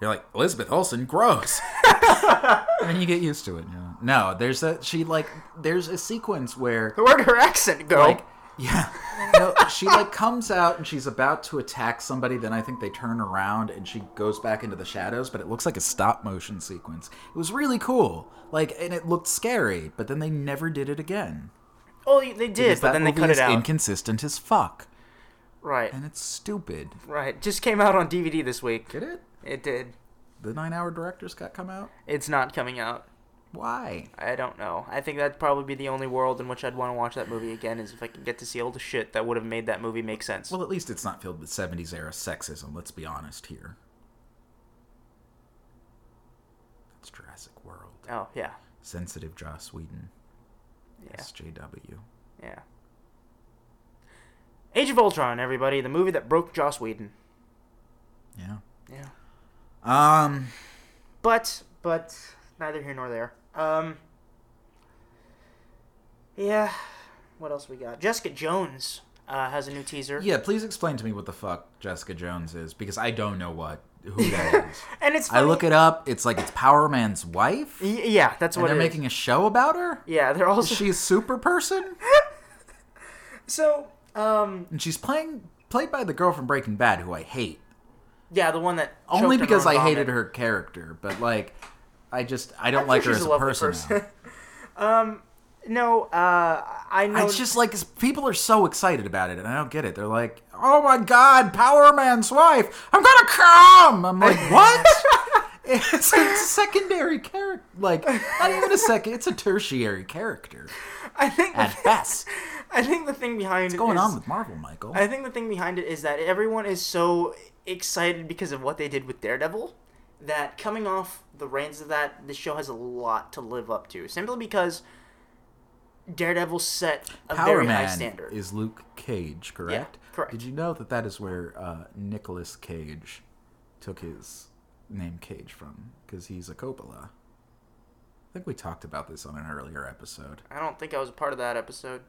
Speaker 2: You're like, "Elizabeth Olsen, gross." [LAUGHS] and then you get used to it. You know? No, there's a she like there's a sequence where
Speaker 1: Where'd her accent go?
Speaker 2: like yeah [LAUGHS] no she like comes out and she's about to attack somebody then i think they turn around and she goes back into the shadows but it looks like a stop motion sequence it was really cool like and it looked scary but then they never did it again
Speaker 1: oh, they did,
Speaker 2: Because
Speaker 1: but then they cut it out.
Speaker 2: inconsistent as fuck
Speaker 1: right,
Speaker 2: and it's stupid
Speaker 1: right. Just came out on DVD this week.
Speaker 2: did it
Speaker 1: It did.
Speaker 2: the nine hour director's cut come out
Speaker 1: It's not coming out.
Speaker 2: Why
Speaker 1: I don't know. I think that'd probably be the only world in which I'd want to watch that movie again is if I could get to see all the shit that would have made that movie make sense.
Speaker 2: well at least it's not filled with 70s era sexism let's be honest here it's jurassic world
Speaker 1: oh yeah,
Speaker 2: sensitive joss whedon
Speaker 1: yeah,
Speaker 2: sjw
Speaker 1: yeah. Age of Ultron, everybody, the movie that broke Joss Whedon.
Speaker 2: Yeah.
Speaker 1: Yeah.
Speaker 2: Um.
Speaker 1: But but neither here nor there. Um. Yeah. What else we got? Jessica Jones uh, has a new teaser.
Speaker 2: Yeah. Please explain to me what the fuck Jessica Jones is because I don't know what who that [LAUGHS] is.
Speaker 1: And it's
Speaker 2: I look it up. It's like it's Power Man's wife.
Speaker 1: Y- yeah, that's
Speaker 2: And
Speaker 1: what
Speaker 2: they're
Speaker 1: it is.
Speaker 2: making a show about her.
Speaker 1: Yeah, they're
Speaker 2: Is
Speaker 1: also
Speaker 2: she a super person? [LAUGHS]
Speaker 1: so. Um.
Speaker 2: And she's playing played by the girl from Breaking Bad, who I hate.
Speaker 1: Yeah, the one that
Speaker 2: Only because I
Speaker 1: own
Speaker 2: hated her character, but like, I just I don't
Speaker 1: I'm
Speaker 2: like
Speaker 1: sure
Speaker 2: her as
Speaker 1: a lovely
Speaker 2: person. [LAUGHS]
Speaker 1: um. No. Uh. I know.
Speaker 2: It's just like people are so excited about it, and I don't get it. They're like, "Oh my god, Power Man's wife! I'm gonna come!" I'm like, [LAUGHS] "What?" it's, it's a secondary character, like not even a second. It's a tertiary character
Speaker 1: I think.
Speaker 2: at [LAUGHS] best.
Speaker 1: I think the thing behind
Speaker 2: What's going
Speaker 1: is-
Speaker 2: on with Marvel, Michael?
Speaker 1: I think the thing behind it is that everyone is so excited because of what they did with Daredevil that coming off the reins of that, the show has a lot to live up to. Simply because Daredevil set a
Speaker 2: Power
Speaker 1: very high standard.
Speaker 2: is Luke Cage, correct?
Speaker 1: correct.
Speaker 2: Did you know that that is where uh, Nicolas Cage took his name Cage from? Because he's a Coppola. I think we talked about this on an earlier episode.
Speaker 1: I don't think I was a part of that episode.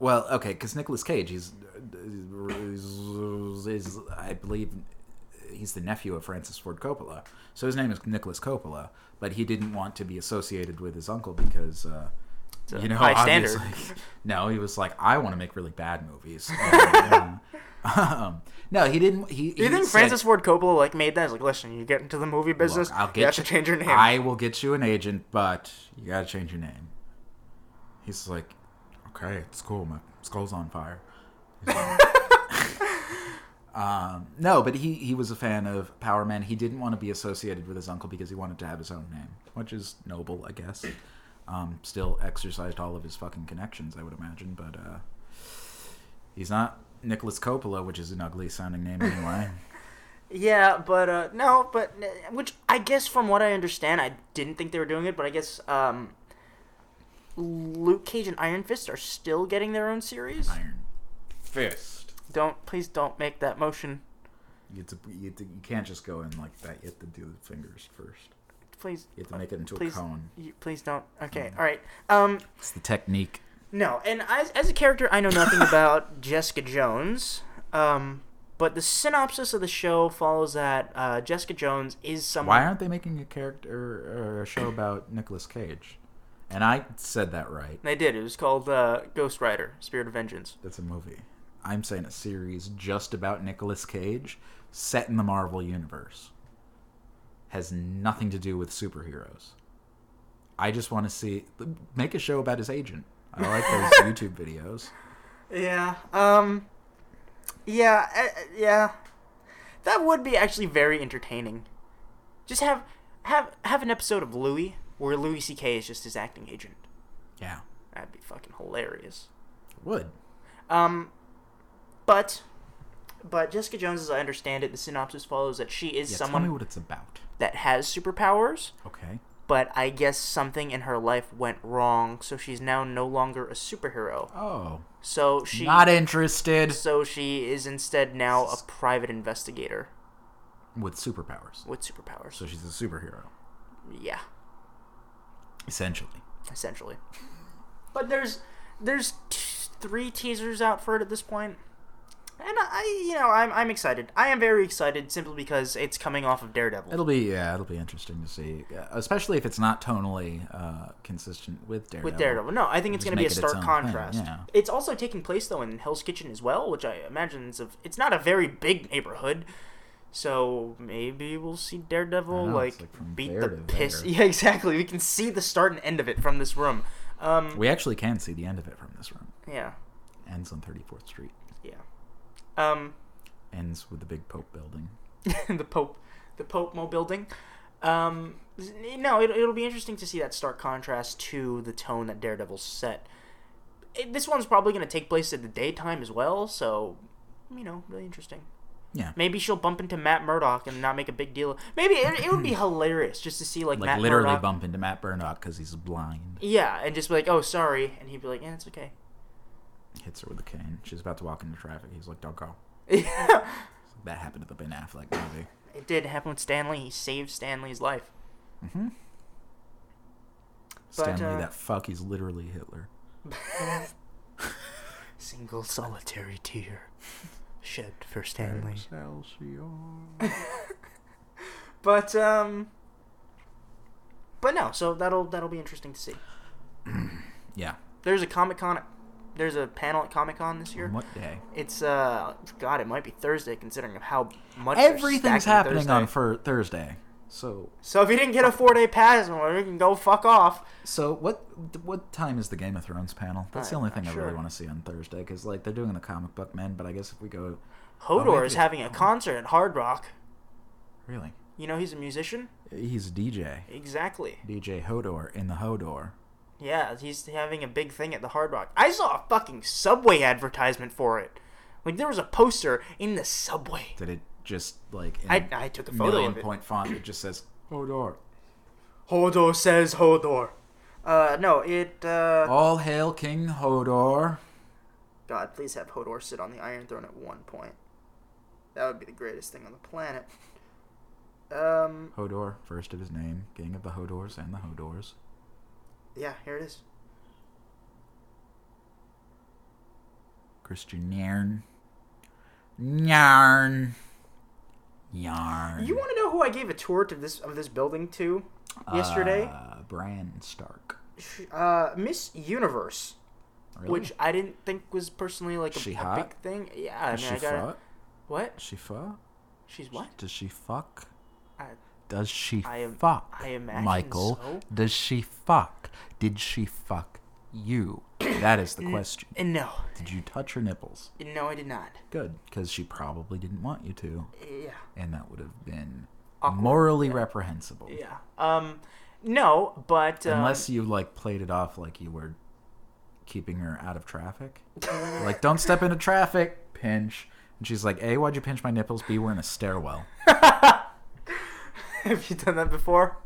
Speaker 2: Well, okay, because Nicolas Cage, he's, is, is, I believe, he's the nephew of Francis Ford Coppola. So his name is Nicolas Coppola, but he didn't want to be associated with his uncle because, uh, you know,
Speaker 1: high standard.
Speaker 2: obviously- [LAUGHS] no, he was like, I want to make really bad movies. Um, [LAUGHS] um, no, he didn't. He,
Speaker 1: Do you think Francis Ford Coppola like made that? He's like, listen, you get into the movie business,
Speaker 2: I'll get
Speaker 1: you have to change your name.
Speaker 2: I will get you an agent, but you got to change your name. He's like, okay, it's cool. My skull's on fire. He's like, Um, no, but he he was a fan of Power Man. He didn't want to be associated with his uncle because he wanted to have his own name, which is noble, I guess. Um, still exercised all of his fucking connections, I would imagine, but uh, he's not Nicolas Coppola, which is an ugly sounding name anyway. [LAUGHS]
Speaker 1: Yeah, but uh, no, but which I guess from what I understand, I didn't think they were doing it, but I guess um, Luke Cage and Iron Fist are still getting their own series.
Speaker 2: Iron Fist.
Speaker 1: Don't please don't make that motion.
Speaker 2: You, have to, you, have to, you can't just go in like that. You have to do the fingers first.
Speaker 1: Please.
Speaker 2: You have to make it into
Speaker 1: please,
Speaker 2: a cone.
Speaker 1: You, please don't. Okay. All right. Um.
Speaker 2: It's the technique.
Speaker 1: No, and as, as a character, I know nothing [LAUGHS] about Jessica Jones. Um, but the synopsis of the show follows that uh, Jessica Jones is someone.
Speaker 2: Why aren't they making a character or a show about Nicolas Cage? And I said that right.
Speaker 1: They did. It was called uh, Ghost Rider: Spirit of Vengeance.
Speaker 2: That's a movie. I'm saying a series just about Nicolas Cage, set in the Marvel universe. Has nothing to do with superheroes. I just want to see make a show about his agent. I like those [LAUGHS] YouTube videos.
Speaker 1: Yeah. Um. Yeah. Uh, yeah. That would be actually very entertaining. Just have have have an episode of Louis where Louis C.K. is just his acting agent.
Speaker 2: Yeah,
Speaker 1: That'd be fucking hilarious.
Speaker 2: would.
Speaker 1: Um, but but Jessica Jones, as I understand it, the synopsis follows that she is
Speaker 2: Yeah,
Speaker 1: someone
Speaker 2: tell me what it's about.
Speaker 1: that has superpowers,
Speaker 2: Okay.
Speaker 1: but I guess something in her life went wrong, so she's now no longer a superhero.
Speaker 2: Oh,
Speaker 1: So she
Speaker 2: not interested
Speaker 1: so she is instead now a private investigator
Speaker 2: with superpowers.
Speaker 1: with superpowers.
Speaker 2: So she's a superhero,
Speaker 1: yeah,
Speaker 2: essentially.
Speaker 1: essentially. But there's there's t- three teasers out for it at this point. And I, you know, I'm, I'm excited. I am very excited simply because it's coming off of Daredevil.
Speaker 2: It'll be yeah, it'll be interesting to see, uh, especially if it's not tonally uh, consistent with Daredevil.
Speaker 1: with Daredevil. No, I think it's going to be a
Speaker 2: make it its
Speaker 1: stark contrast.
Speaker 2: thing, yeah.
Speaker 1: It's also taking place though in Hell's Kitchen as well, which I imagine is a, it's not a very big neighborhood. So maybe we'll see Daredevil
Speaker 2: know,
Speaker 1: like,
Speaker 2: like
Speaker 1: beat the piss.
Speaker 2: there. [LAUGHS]
Speaker 1: Yeah, exactly. We can see the start and end of it from this room. Um,
Speaker 2: We actually can see the end of it from this room.
Speaker 1: yeah,
Speaker 2: Ends on 34th Street.
Speaker 1: Um,
Speaker 2: Ends with the big Pope building. [LAUGHS]
Speaker 1: the Pope, the Pope Mo building. Um, no, it, it'll be interesting to see that stark contrast to the tone that Daredevil set. It, this one's probably going to take place at the daytime as well, so you know, really interesting.
Speaker 2: Yeah.
Speaker 1: Maybe she'll bump into Matt Murdock and not make a big deal. Maybe it, it would be [LAUGHS] hilarious just to see like,
Speaker 2: Like
Speaker 1: Matt
Speaker 2: literally
Speaker 1: Murdock.
Speaker 2: bump into Matt Burnock because he's blind.
Speaker 1: Yeah, and just be like, "Oh, sorry," and he'd be like, "Yeah, it's okay."
Speaker 2: Hits her with a cane. She's about to walk into traffic. He's like, "Don't go."
Speaker 1: Yeah, [LAUGHS]
Speaker 2: That happened to the Ben Affleck movie.
Speaker 1: it did happen with Stanley. He saved Stanley's life.
Speaker 2: Mm-hmm.
Speaker 1: But,
Speaker 2: Stanley,
Speaker 1: uh,
Speaker 2: that fuck, he's literally Hitler. [LAUGHS]
Speaker 1: Single solitary tear shed for Stanley. [LAUGHS] But um, but no. So that'll that'll be interesting to see. [CLEARS THROAT]
Speaker 2: Yeah.
Speaker 1: There's a Comic Con. There's a panel at Comic Con this year.
Speaker 2: What day?
Speaker 1: It's uh, God, it might be Thursday considering of how much
Speaker 2: Everything's happening
Speaker 1: Thursday.
Speaker 2: on for Thursday. So,
Speaker 1: So if you didn't get a four day pass, well, you can go fuck off.
Speaker 2: so what? What time is the Game of Thrones panel? That's the
Speaker 1: I'm
Speaker 2: only thing I really
Speaker 1: sure.
Speaker 2: want to see on Thursday because like they're doing the comic book men, but I guess if we go,
Speaker 1: Hodor
Speaker 2: maybe
Speaker 1: is having a concert at Hard Rock.
Speaker 2: really,
Speaker 1: You know he's a musician.
Speaker 2: he's a DJ,
Speaker 1: Exactly.
Speaker 2: DJ Hodor in the Hodor.
Speaker 1: Yeah, he's having a big thing at the Hard Rock. I saw a fucking Subway advertisement for it. Like there was a poster in the Subway.
Speaker 2: Did it just like in
Speaker 1: I, I took a photo
Speaker 2: million
Speaker 1: of it.
Speaker 2: point font? It just says Hodor.
Speaker 1: Hodor says Hodor. Uh, no, it. Uh,
Speaker 2: All hail King Hodor.
Speaker 1: God, please have Hodor sit on the Iron Throne at one point. That would be the greatest thing on the planet. Um,
Speaker 2: Hodor, first of his name, king of the Hodors and the Hodors.
Speaker 1: Yeah, here it is.
Speaker 2: Kristian Nairn. Yarn. Yarn.
Speaker 1: You want to know who I gave a tour to this of this building to yesterday?
Speaker 2: Uh, Bran Stark.
Speaker 1: Uh, Miss Universe,
Speaker 2: Really?
Speaker 1: which I didn't think was personally like a, a big thing. Yeah, I mean,
Speaker 2: she
Speaker 1: I got what?
Speaker 2: She fuck?
Speaker 1: She's what?
Speaker 2: Does she fuck?
Speaker 1: I,
Speaker 2: Does she
Speaker 1: I
Speaker 2: fuck?
Speaker 1: I imagine
Speaker 2: Michael,
Speaker 1: so.
Speaker 2: does she fuck? Did she fuck? you? That is the question.
Speaker 1: And no,
Speaker 2: Did you touch her nipples?
Speaker 1: no, I did not.
Speaker 2: Good, because she probably didn't want you to,
Speaker 1: Yeah,
Speaker 2: and that would have been
Speaker 1: Awkward.
Speaker 2: morally reprehensible.
Speaker 1: yeah. Um, no, but um,
Speaker 2: Unless you like played it off like you were keeping her out of traffic. like, don't step into traffic, pinch. And she's like, A, why'd you pinch my nipples? B, we're in a stairwell. [LAUGHS] [LAUGHS]
Speaker 1: have you done that before?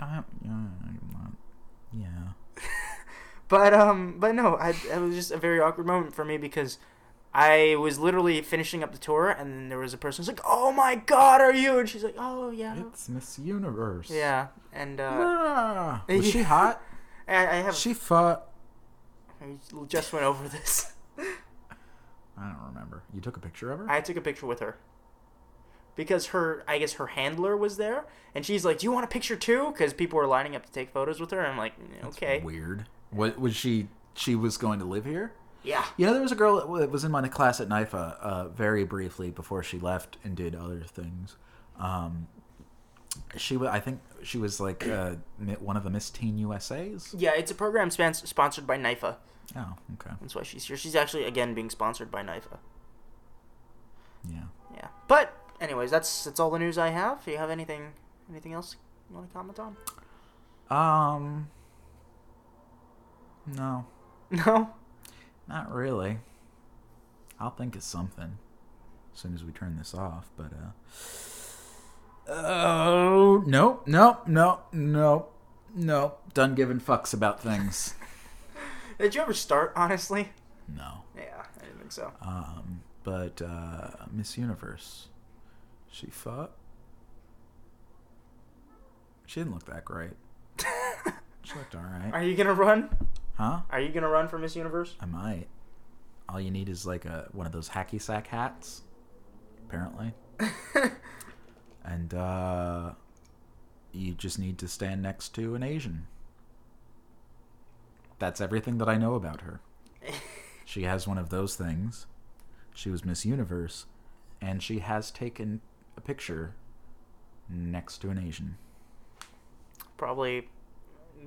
Speaker 2: Uh, yeah, I'm not- yeah. [LAUGHS]
Speaker 1: But um, but no, I, it was just a very awkward moment for me because I was literally finishing up the tour, and then there was a person who's like, "Oh my God, are you?" And she's like, "Oh yeah,
Speaker 2: It's Miss Universe.
Speaker 1: yeah." And uh,
Speaker 2: Ah, [LAUGHS] was she hot?
Speaker 1: I, I have
Speaker 2: She fought.
Speaker 1: I just went over this.
Speaker 2: I don't remember. You took a picture of her?
Speaker 1: I took a picture with her because her, I guess her handler was there, and she's like, "Do you want a picture too?" Because people were lining up to take photos with her. And I'm like, "Okay,
Speaker 2: Weird. What was she? She was going to live here.
Speaker 1: yeah."
Speaker 2: You know, there was a girl that was in my class at NYFA uh, very briefly before she left and did other things. Um, she, wa- I think, she was like uh, one of the Miss Teen USA's.
Speaker 1: Yeah, it's a program span- sponsored by NYFA.
Speaker 2: Oh, okay,
Speaker 1: That's why she's here. She's actually again being sponsored by NYFA.
Speaker 2: yeah.
Speaker 1: Yeah. But anyways, that's that's all the news I have. Do you have anything anything else you want to comment on?
Speaker 2: Um, no, [LAUGHS]
Speaker 1: No.
Speaker 2: not really. I'll think of something as soon as we turn this off. But uh, oh no, no, no, no, no. Done giving fucks about things. [LAUGHS]
Speaker 1: Did you ever start? Honestly.
Speaker 2: No.
Speaker 1: Yeah, I didn't think so.
Speaker 2: Um, but uh, Miss Universe, she fought. She didn't look that great. [LAUGHS] she looked all right,
Speaker 1: Are you gonna run?
Speaker 2: huh?
Speaker 1: Are you gonna run for Miss Universe?
Speaker 2: I might. All you need is like a one of those hacky sack hats, apparently, [LAUGHS] and uh, you just need to stand next to an Asian. That's everything that I know about her. [LAUGHS] She has one of those things. She was Miss Universe, and she has taken a picture next to an Asian.
Speaker 1: Probably.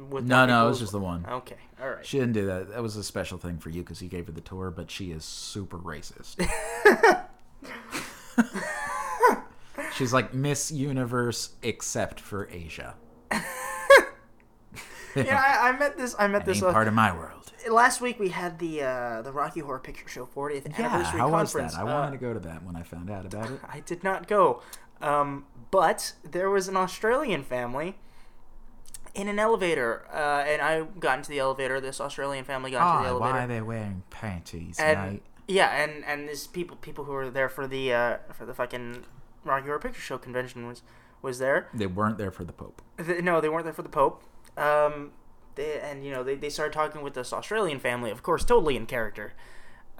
Speaker 1: With
Speaker 2: No, no, it was just the one.
Speaker 1: Okay. All right.
Speaker 2: She didn't do that. That was a special thing for you because you gave her the tour, but she is super racist. [LAUGHS] She's like Miss Universe except for Asia. [LAUGHS] [LAUGHS]
Speaker 1: yeah, I, I met this. I met
Speaker 2: That
Speaker 1: this uh,
Speaker 2: part of my world.
Speaker 1: last week. We had the uh, the Rocky Horror Picture Show 40th
Speaker 2: Yeah,
Speaker 1: anniversary
Speaker 2: how was
Speaker 1: conference.
Speaker 2: that? I
Speaker 1: Uh,
Speaker 2: wanted to go to that when I found out about it.
Speaker 1: I did not go. Um, but there was an Australian family in an elevator, uh, and I got into the elevator. This Australian family got into the
Speaker 2: elevator. why are they wearing panties,
Speaker 1: and
Speaker 2: mate?
Speaker 1: yeah, and and these people people who were there for the uh, for the fucking Rocky Horror Picture Show convention was was there.
Speaker 2: They weren't there for the Pope.
Speaker 1: Th no, they weren't there for the Pope. Um, they, and you know they, they started talking with this Australian family, of course, totally in character.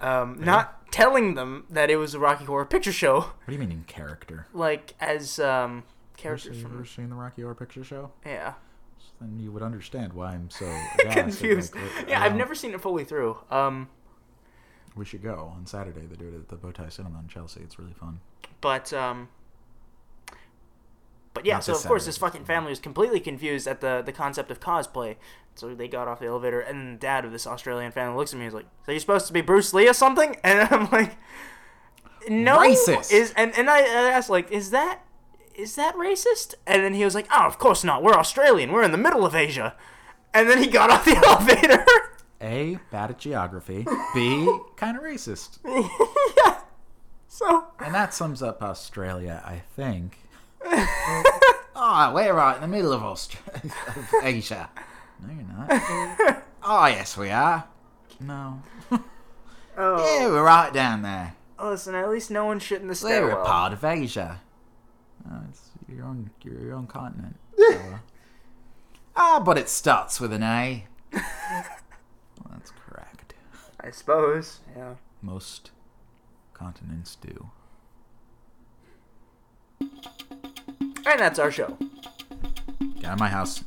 Speaker 1: Um, Not telling them that it was a Rocky Horror Picture Show,
Speaker 2: What do you mean in character?
Speaker 1: like as um,
Speaker 2: Have
Speaker 1: characters
Speaker 2: you ever
Speaker 1: from
Speaker 2: seen the Rocky Horror Picture Show?
Speaker 1: yeah.
Speaker 2: Then you would understand why I'm so [LAUGHS]
Speaker 1: confused.
Speaker 2: like,
Speaker 1: Yeah, I've
Speaker 2: uh,
Speaker 1: never seen it fully through. Um,
Speaker 2: We should go on Saturday. They do it at the Bowtie Cinema in Chelsea. It's really fun.
Speaker 1: but um, but yeah.
Speaker 2: Not
Speaker 1: so of course, this fucking family was completely confused at the the concept of cosplay. So they got off the elevator, and the dad of this Australian family looks at me. and is like, "So you're supposed to be Bruce Lee or something?" [LAUGHS] And I'm like, "No."
Speaker 2: Racist.
Speaker 1: Is and and I, I asked like, "Is that?" Is that racist? And then he was like, "Oh, of course not. We're Australian. We're in the middle of Asia." And then he got off the [LAUGHS] elevator.
Speaker 2: A, bad at geography. B, [LAUGHS] kind of racist.
Speaker 1: yeah. So
Speaker 2: And that sums up Australia, I think. Oh, [LAUGHS] we're right in the middle of, Austra- of Asia. No, you're not. oh, [LAUGHS] yes, we are. No. [LAUGHS]
Speaker 1: Oh.
Speaker 2: Yeah, we're right down there.
Speaker 1: Listen, at least no one's shit in the
Speaker 2: We're a part of Asia. Oh, it's your own, your, own continent. Ah, but it starts with an A. well, that's correct.
Speaker 1: I suppose. Yeah.
Speaker 2: Most continents do.
Speaker 1: And that's our show.
Speaker 2: Get out of my house.